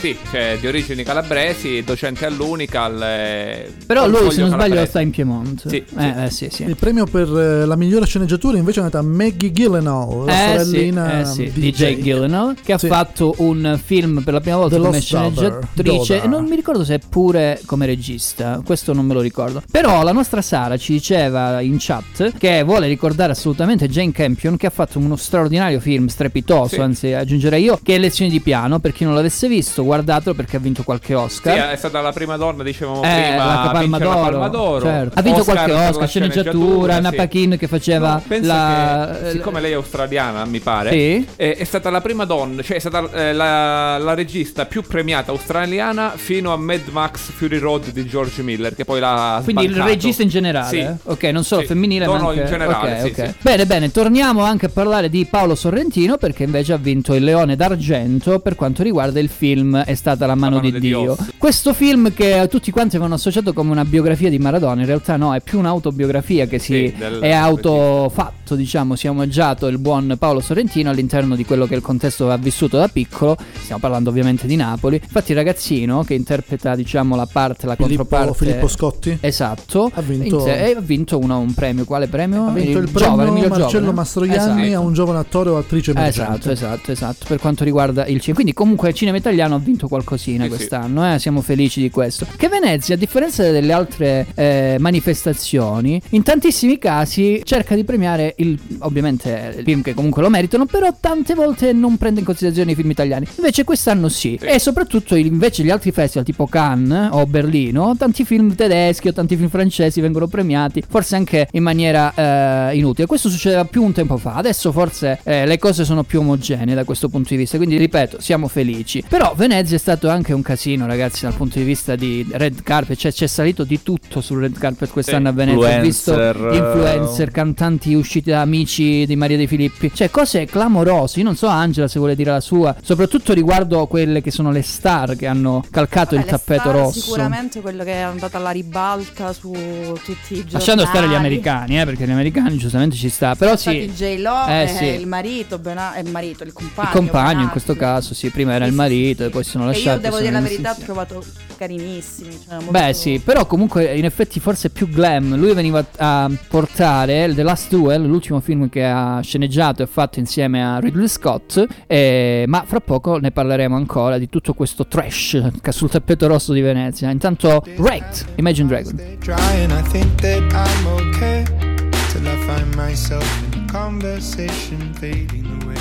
E: sì, cioè di origini calabresi, docente all'Unical. eh,
A: Però lui, se non sbaglio,
E: calabrese.
A: sta in Piemonte.
E: Sì,
A: eh,
E: sì.
A: eh, sì, sì.
B: Il premio per eh, la migliore sceneggiatura invece è andata a Maggie Gyllenhaal, la
A: Eh sì,
B: sorellina
A: eh sì,
B: di
A: di Jake Gyllenhaal che
B: Sì.
A: ha fatto un film per la prima volta
B: The
A: come sceneggiatrice e non mi ricordo se è pure come regista, questo non me lo ricordo. Però la nostra Sara ci diceva in chat che vuole ricordare assolutamente Jane Campion che ha fatto uno straordinario film strepitoso,
E: Sì.
A: anzi aggiungerei io, che è Lezioni di piano, per chi non l'avesse visto, guardatelo perché ha vinto qualche
E: Sì,
A: Oscar.
E: è stata la prima donna, dicevamo
A: Eh,
E: prima,
A: la Palma
E: vincere la
A: d'Oro,
E: Palma d'Oro.
A: certo. Ha vinto
E: Oscar
A: qualche
E: la
A: Oscar, sceneggiatura, Anna
E: sì.
A: Paquin che faceva
E: No, pensa
A: la-
E: che, siccome lei è australiana, mi pare,
A: Sì.
E: è, è stata la prima donna, cioè è stata eh, la, la regista più premiata australiana fino a Mad Max Fury Road di George Miller, che poi l'ha
A: Quindi il regista in generale,
E: Sì.
A: eh? ok, non solo
E: Sì.
A: femminile,
E: No,
A: ma
E: no,
A: anche
E: in generale,
A: ok,
E: sì,
A: ok.
E: sì.
A: Bene, bene, torniamo anche a parlare di Paolo Sorrentino perché invece ha vinto il Leone d'Argento per quanto riguarda il film è stata La mano,
E: mano
A: di,
E: di
A: Dio.
E: Dios.
A: Questo film che tutti quanti avevano associato come una biografia di Maradona, in realtà no, è più un'autobiografia che si
E: Sì, del-
A: è autofatto, diciamo, si è omaggiato il buon Paolo Sorrentino all'interno di quello che è il contesto ha vissuto da piccolo. Stiamo parlando ovviamente di Napoli. Infatti il ragazzino che interpreta, diciamo, la parte, la
B: Filippo,
A: controparte
B: Filippo Scotti
A: Esatto,
B: Ha vinto-
A: in- e ha vinto uno- un premio. Quale premio?
B: ha vinto il
A: giovane,
B: premio
A: miglior
B: Marcello
A: giovane.
B: Mastroianni
A: Esatto.
B: a un giovane attore o attrice emergente.
A: Esatto, esatto, esatto. Per quanto riguarda il cinema. Quindi, comunque, il cinema italiano ha vinto qualcosina
E: Sì, sì.
A: quest'anno. eh, Siamo felici di questo. Che Venezia, a differenza delle altre eh, manifestazioni, in tantissimi casi cerca di premiare il, ovviamente, il film che comunque lo meritano, però tante volte non prende in considerazione i film italiani. Invece, quest'anno sì. E soprattutto, invece, gli altri festival, tipo Cannes o Berlino, tanti film tedeschi o tanti film francesi vengono premiati, forse anche in maniera eh, inutile. Questo succedeva più un tempo fa. Adesso, forse, eh, le cose sono più omogenee da questo punto di vista. Quindi, ripeto, siamo felici. Però, Venezia è stato anche un casino, ragazzi, dal punto di vista di red carpet. Cioè, c'è salito di tutto sul red carpet quest'anno a Venezia. Ho visto
C: Influencer, eh,
A: influencer, cantanti usciti da amici di Maria De Filippi. Cioè, cose clamorose. Io non so, Angela, se vuole dire la sua. Soprattutto riguardo quelle che sono le star che hanno calcato
D: Vabbè,
A: il tappeto
D: star
A: rosso.
D: Sicuramente quello che è andata alla ribalta su tutti i giornali.
A: Lasciando stare gli americani, eh, perché gli americani giustamente ci sta. Però sì,
D: Il J-Lo,
A: Eh, sì.
D: il marito, eh, il marito, il compagno.
A: il compagno in
D: Benassi.
A: questo caso, sì, prima era il marito e poi si sono
D: E
A: lasciati.
D: io devo dire la verità, ho trovato carinissimi. Cioè molto-
A: Beh sì, però comunque in effetti forse è più glam. Lui veniva a portare The Last Duel, l'ultimo film che ha sceneggiato e fatto insieme a Ridley Scott. eh, ma fra poco ne parleremo ancora di tutto questo trash che è sul tappeto rosso di Venezia. Intanto, Wrecked, Imagine Dragon.
L: Try and I think that I'm okay till I find myself in conversation fading away.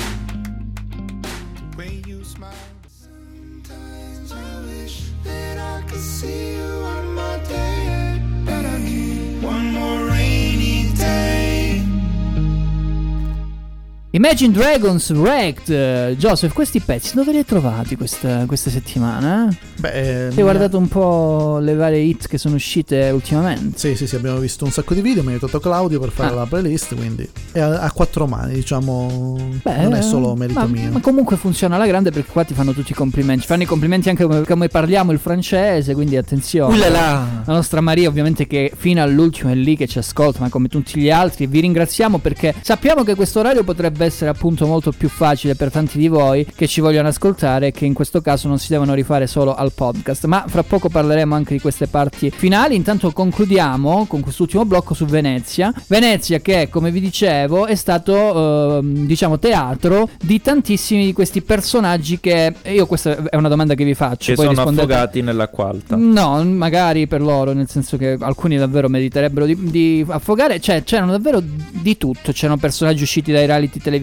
A: Imagine Dragons Wrecked. Joseph, questi pezzi dove li hai trovati questa, questa settimana? eh?
B: Beh,
A: Hai guardato un po' le varie hit che sono uscite ultimamente?
B: Sì, sì, sì, abbiamo visto un sacco di video, mi ha aiutato Claudio per fare
A: Ah.
B: la playlist, quindi è a, a quattro mani, diciamo,
A: Beh,
B: non è solo merito
A: ma,
B: mio.
A: Ma comunque funziona alla grande perché qua ti fanno tutti i complimenti. Fanno i complimenti anche come, come parliamo il francese, quindi attenzione.
C: Ulala.
A: La nostra Maria ovviamente che fino all'ultimo è lì che ci ascolta, ma come tutti gli altri vi ringraziamo perché sappiamo che questo orario potrebbe essere appunto molto più facile per tanti di voi che ci vogliono ascoltare e che in questo caso non si devono rifare solo al podcast. Ma fra poco parleremo anche di queste parti finali. Intanto concludiamo con quest'ultimo blocco su Venezia. Venezia che come vi dicevo è stato ehm, diciamo teatro di tantissimi di questi personaggi che io questa è una domanda che vi faccio.
C: Che
A: poi
C: sono
A: rispondete-
C: affogati nell'acqua alta.
A: No, magari per loro, nel senso che alcuni davvero meriterebbero di, di affogare. Cioè, c'erano davvero di tutto. C'erano personaggi usciti dai reality televisivi,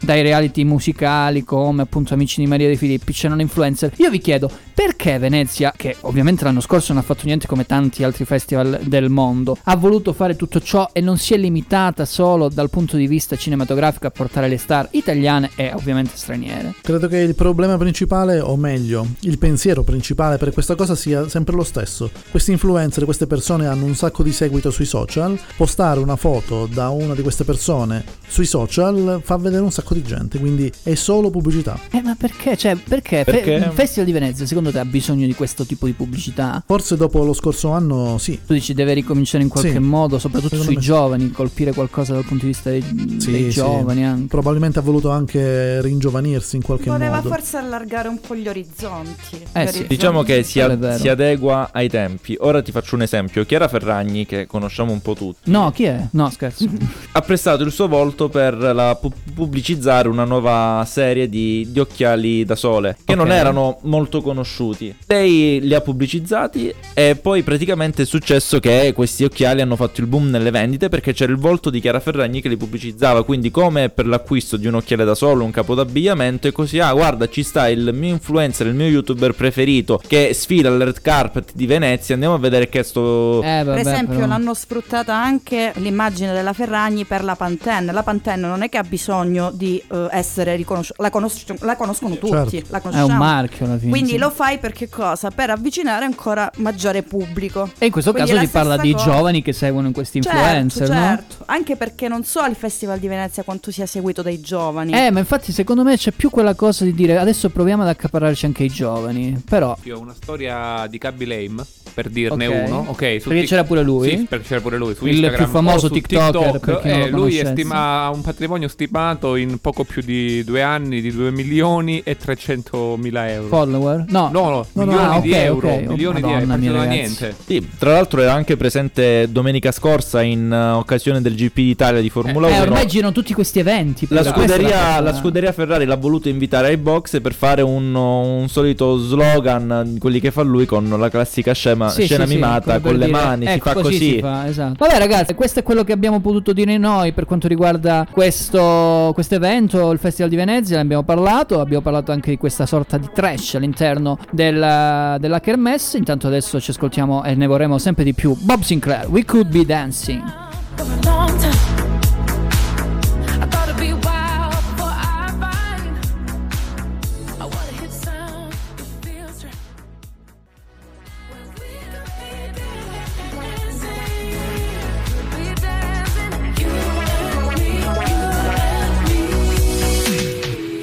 A: dai reality musicali, come appunto Amici di Maria De Filippi, c'erano influencer. Io vi chiedo, perché Venezia, che ovviamente l'anno scorso non ha fatto niente come tanti altri festival del mondo, ha voluto fare tutto ciò e non si è limitata solo dal punto di vista cinematografico a portare le star italiane e ovviamente straniere?
B: Credo che il problema principale, o meglio, il pensiero principale per questa cosa sia sempre lo stesso. Questi influencer, queste persone hanno un sacco di seguito sui social, postare una foto da una di queste persone sui social fa vedere un sacco di gente, quindi è solo pubblicità.
A: Eh, ma perché? Cioè, perché? Fe-
B: Perché?
A: il Festival di Venezia, secondo te, ha bisogno di questo tipo di pubblicità?
B: Forse dopo lo scorso anno sì.
A: Tu dici deve ricominciare in qualche
B: Sì.
A: modo, soprattutto
B: Secondo
A: sui
B: me
A: giovani, colpire qualcosa dal punto di vista dei,
B: Sì,
A: dei
B: sì.
A: giovani anche.
B: Probabilmente ha voluto anche ringiovanirsi in qualche
D: Voleva
B: modo.
D: forse allargare un po' gli orizzonti.
A: Eh sì.
D: orizzonti.
C: Diciamo che si,
A: vero.
C: si adegua ai tempi. Ora ti faccio un esempio. Chiara Ferragni, che conosciamo un po' tutti,
A: No, chi è? No, scherzo.
C: ha prestato il suo volto per la pu- pubblicizzare una nuova serie di, di occhiali da sole che non
A: Ok.
C: erano molto conosciuti. Lei li ha pubblicizzati e poi praticamente è successo che questi occhiali hanno fatto il boom nelle vendite perché c'era il volto di Chiara Ferragni che li pubblicizzava. Quindi, come per l'acquisto di un occhiale da sole, un capo d'abbigliamento, e così, ah, guarda, ci sta il mio influencer, il mio youtuber preferito che sfila al red carpet di Venezia. Andiamo a vedere che sto.
A: Eh, vabbè,
D: Per esempio,
A: però.
D: l'hanno sfruttata anche l'immagine della Ferragni per la Pantene. La Pantene non è che ha bisogno di eh, essere riconosciuta, la, conosci- la conoscono tutti.
B: Certo.
D: la
A: È
D: conosciamo.
A: un marchio alla fine.
D: Quindi
A: sì.
D: lo fa fai per che cosa? Per avvicinare ancora maggiore pubblico.
A: E in questo
D: Quindi
A: caso
D: è
A: si
D: la
A: parla
D: stessa
A: di
D: cosa.
A: giovani che seguono questi
D: Certo,
A: influencer, no?
D: certo. Anche perché non so al Festival di Venezia quanto sia seguito dai giovani.
A: Eh, ma infatti secondo me c'è più quella cosa di dire adesso proviamo ad accaparrarci anche i giovani. Però
E: Io ho una storia di Cabby Lame, per dirne
A: Ok.
E: uno. Ok, su
A: Perché
E: Tik-
A: c'era pure lui?
E: Sì, perché c'era pure lui. Su
A: Il
E: Instagram
A: più famoso TikToker,
E: TikTok, eh, lui stima- ha un patrimonio stimato in poco più di due anni di 2 milioni e 300 mila euro.
A: follower? No.
E: No, no,
A: No, no,
E: milioni
A: ah,
E: di
A: ok,
E: euro. Milioni di
A: Madonna
E: euro.
A: mia,
E: Non niente.
C: Sì, tra l'altro era anche presente domenica scorsa in eh, occasione del GP d'Italia di Formula
A: Eh,
C: 1.
A: ormai girano tutti questi eventi.
C: La scuderia,
A: cosa-
C: la scuderia Ferrari l'ha voluto invitare ai box per fare un, un solito slogan, quelli che fa lui con la classica scema,
A: Sì,
C: scena
A: sì, sì,
C: mimata
A: come per
C: con le
A: dire,
C: mani, si
A: ecco,
C: fa così.
A: si fa, esatto. Vabbè ragazzi, questo è quello che abbiamo potuto dire noi per quanto riguarda questo evento, il Festival di Venezia, ne abbiamo parlato, abbiamo parlato anche di questa sorta di trash all'interno della, della kermesse, intanto adesso ci ascoltiamo e ne vorremmo sempre di più. Bob Sinclair, We Could Be Dancing.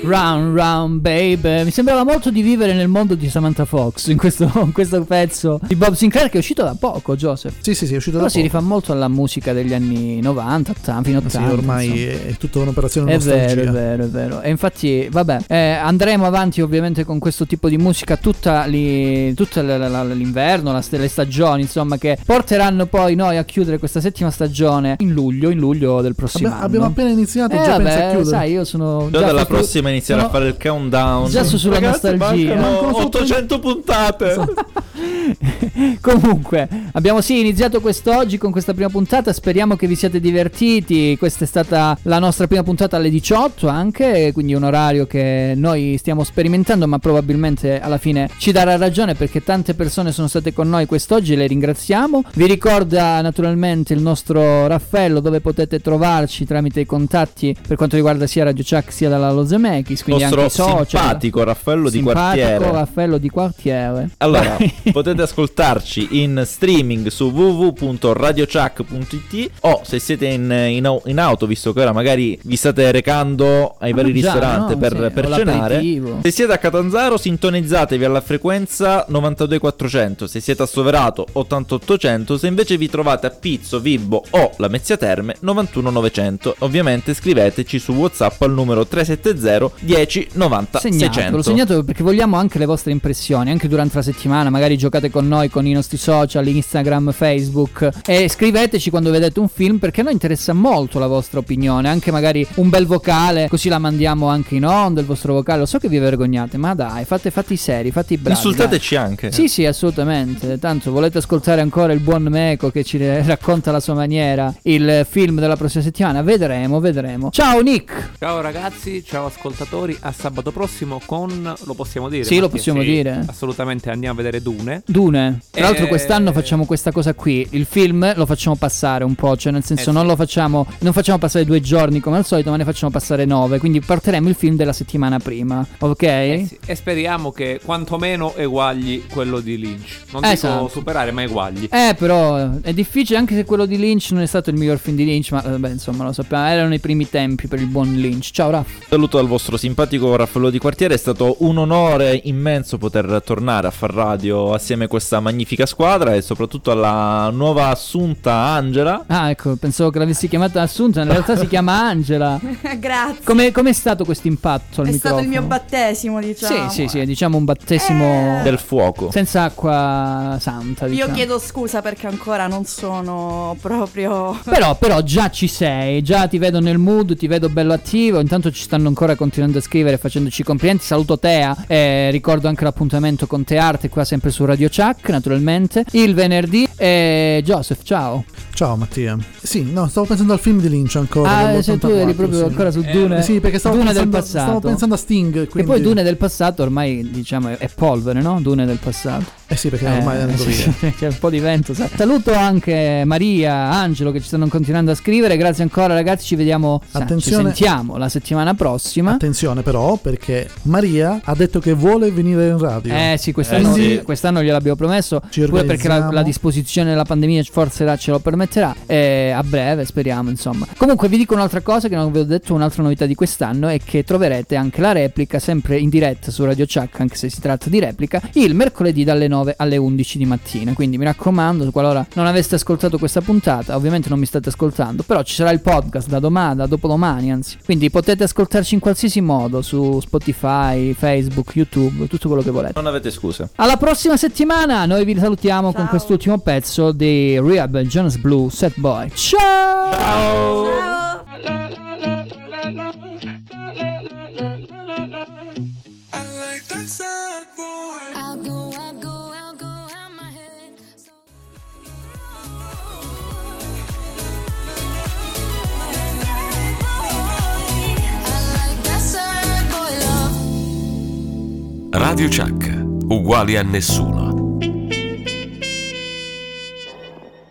A: Round Round Baby. Mi sembrava molto di vivere nel mondo di Samantha Fox in questo, [laughs] in questo pezzo di Bob Sinclair che è uscito da poco, Joseph.
B: Sì, sì, sì, è uscito
A: Però
B: da
A: si
B: poco.
A: rifà molto alla musica degli anni 90, 80, fino a
B: Sì,
A: 80.
B: ormai
A: insomma.
B: è, è tutta un'operazione
A: È
B: nostalgia.
A: vero, è vero, è vero. E infatti, vabbè, eh, andremo avanti ovviamente con questo tipo di musica tutta, li- tutta l'inverno, la- le stagioni, insomma, che porteranno poi noi a chiudere questa settima stagione in luglio, in luglio del prossimo
B: Abbiamo,
A: anno.
B: abbiamo appena iniziato,
A: Eh,
B: già pensi a
A: vabbè,
B: chiudere.
A: sai, io sono
C: Già
A: già
C: dalla prossima iniziare
A: sono-
C: a fare il countdown.
A: Già su- sulla
C: Ragazzi,
A: nostalgia.
C: mancano
B: Mancano solo
C: 800 puntate. [laughs]
A: Comunque, abbiamo sì iniziato quest'oggi con questa prima puntata. Speriamo che vi siate divertiti. Questa è stata la nostra prima puntata alle 18 anche, quindi un orario che noi stiamo sperimentando, ma probabilmente alla fine ci darà ragione perché tante persone sono state con noi quest'oggi e le ringraziamo. Vi ricorda naturalmente il nostro Raffaello dove potete trovarci tramite i contatti per quanto riguarda sia Radio Chuck sia dalla Lozemekis,
C: Il
A: quindi anche
C: nostro
A: social.
C: simpatico Raffaello di
A: Simpatico
C: quartiere.
A: Raffaello di quartiere.
C: Allora, [laughs] potete ascoltarci in streaming su www.radiochuck.it o se siete in, in in auto, visto che ora magari vi state recando ai vari
A: Ah, già,
C: ristoranti
A: no?
C: per,
A: Sì,
C: per cenare. Se siete a Catanzaro, sintonizzatevi alla frequenza 92400. Se siete a Soverato, 88800. Se invece vi trovate a Pizzo, Vibbo o la Mezzia Terme, 91900. Ovviamente scriveteci su WhatsApp al numero 370 10 90
A: Segnatelo,
C: 600.
A: segnatelo perché vogliamo anche le vostre impressioni, anche durante la settimana, magari giocate con noi con i nostri social, Instagram, Facebook e scriveteci quando vedete un film perché a noi interessa molto la vostra opinione, anche magari un bel vocale, così la mandiamo anche in onda il vostro vocale. Lo so che vi vergognate, ma dai, fate fate i seri, fate i bravi.
C: Insultateci anche.
A: dai. Sì, sì, assolutamente. Tanto volete ascoltare ancora il buon Meco che ci racconta alla sua maniera il film della prossima settimana? Vedremo, vedremo. Ciao Nick.
E: Ciao ragazzi, ciao ascoltatori, a sabato prossimo con, lo possiamo dire?
A: Sì, lo
E: Mattia?
A: possiamo dire.
E: Assolutamente andiamo a vedere Dune.
A: Dune. Tra l'altro
E: Eh,
A: quest'anno facciamo questa cosa qui. Il film lo facciamo passare un po', cioè nel senso
E: Eh,
A: non
E: sì.
A: lo facciamo non facciamo passare due giorni come al solito, ma ne facciamo passare nove, quindi porteremo il film della settimana prima, ok?
E: Eh sì, E speriamo che quantomeno eguagli quello di Lynch. Non dico
A: Esatto.
E: superare, ma eguagli.
A: Eh, però è difficile anche se quello di Lynch non è stato il miglior film di Lynch, ma vabbè, insomma, lo sappiamo, erano i primi tempi per il buon Lynch. Ciao Raff.
C: Saluto al vostro simpatico Raffaello di quartiere, è stato un onore immenso poter tornare a far radio assieme a questa magnifica squadra e soprattutto alla nuova assunta Angela.
A: Ah, ecco, pensavo che l'avessi chiamata Assunta, in realtà si chiama Angela. [laughs]
D: Grazie.
A: Come è stato questo impatto al
D: È
A: microfono?
D: stato il mio battesimo, diciamo.
A: Sì, sì, sì, diciamo un battesimo
C: Del fuoco.
A: senza acqua santa,
D: Io
A: diciamo.
D: chiedo scusa perché ancora non sono proprio.
A: Però, però già ci sei, già ti vedo nel mood, ti vedo bello attivo. Intanto ci stanno ancora continuando a scrivere facendoci complimenti. Saluto Tea e ricordo anche l'appuntamento con Tearte qua sempre su Radio Chuck, naturalmente. Il venerdì. E Joseph, ciao.
B: Ciao Mattia. Sì, no, stavo pensando al film di Lynch ancora.
A: Ah,
B: dell'84,
A: se tu eri proprio
B: sì.
A: ancora su
E: Eh,
A: Dune.
B: Sì, perché stavo,
A: Dune
B: pensando,
A: del passato.
B: stavo pensando a Sting. Quindi...
A: poi Dune del passato ormai diciamo è, polvere, no? Dune del passato.
B: Eh sì, perché ormai è andato
A: sì,
B: via.
A: sì, c'è un po' di vento. sa. Saluto anche Maria, Angelo che ci stanno continuando a scrivere. Grazie ancora ragazzi, ci vediamo, sa, ci
B: Attenzione.
A: sentiamo la settimana prossima.
B: attenzione però perché Maria ha detto che vuole venire in radio.
A: Eh sì, quest'anno,
B: Quindi
A: quest'anno gliel'abbiamo promesso, pure perché la, la disposizione della pandemia forse la- ce lo permetterà, e a breve speriamo insomma. Comunque vi dico un'altra cosa che non vi ho detto, un'altra novità di quest'anno è che troverete anche la replica sempre in diretta su Radio Chuck, anche se si tratta di replica, il mercoledì dalle 9 alle 11 di mattina. Quindi mi raccomando, qualora non aveste ascoltato questa puntata, ovviamente non mi state ascoltando, però ci sarà il podcast da domani, da dopodomani anzi. Quindi potete ascoltarci in qualsiasi modo su Spotify, Facebook, YouTube, tutto quello che volete.
C: Non avete scuse.
A: Alla prossima settimana, noi vi salutiamo con quest'ultimo pezzo di Rehab Jonas Blue Set Boy. Ciao!
I: I'll go, I'll go, I'll go
M: Radio Chuck, uguali a nessuno.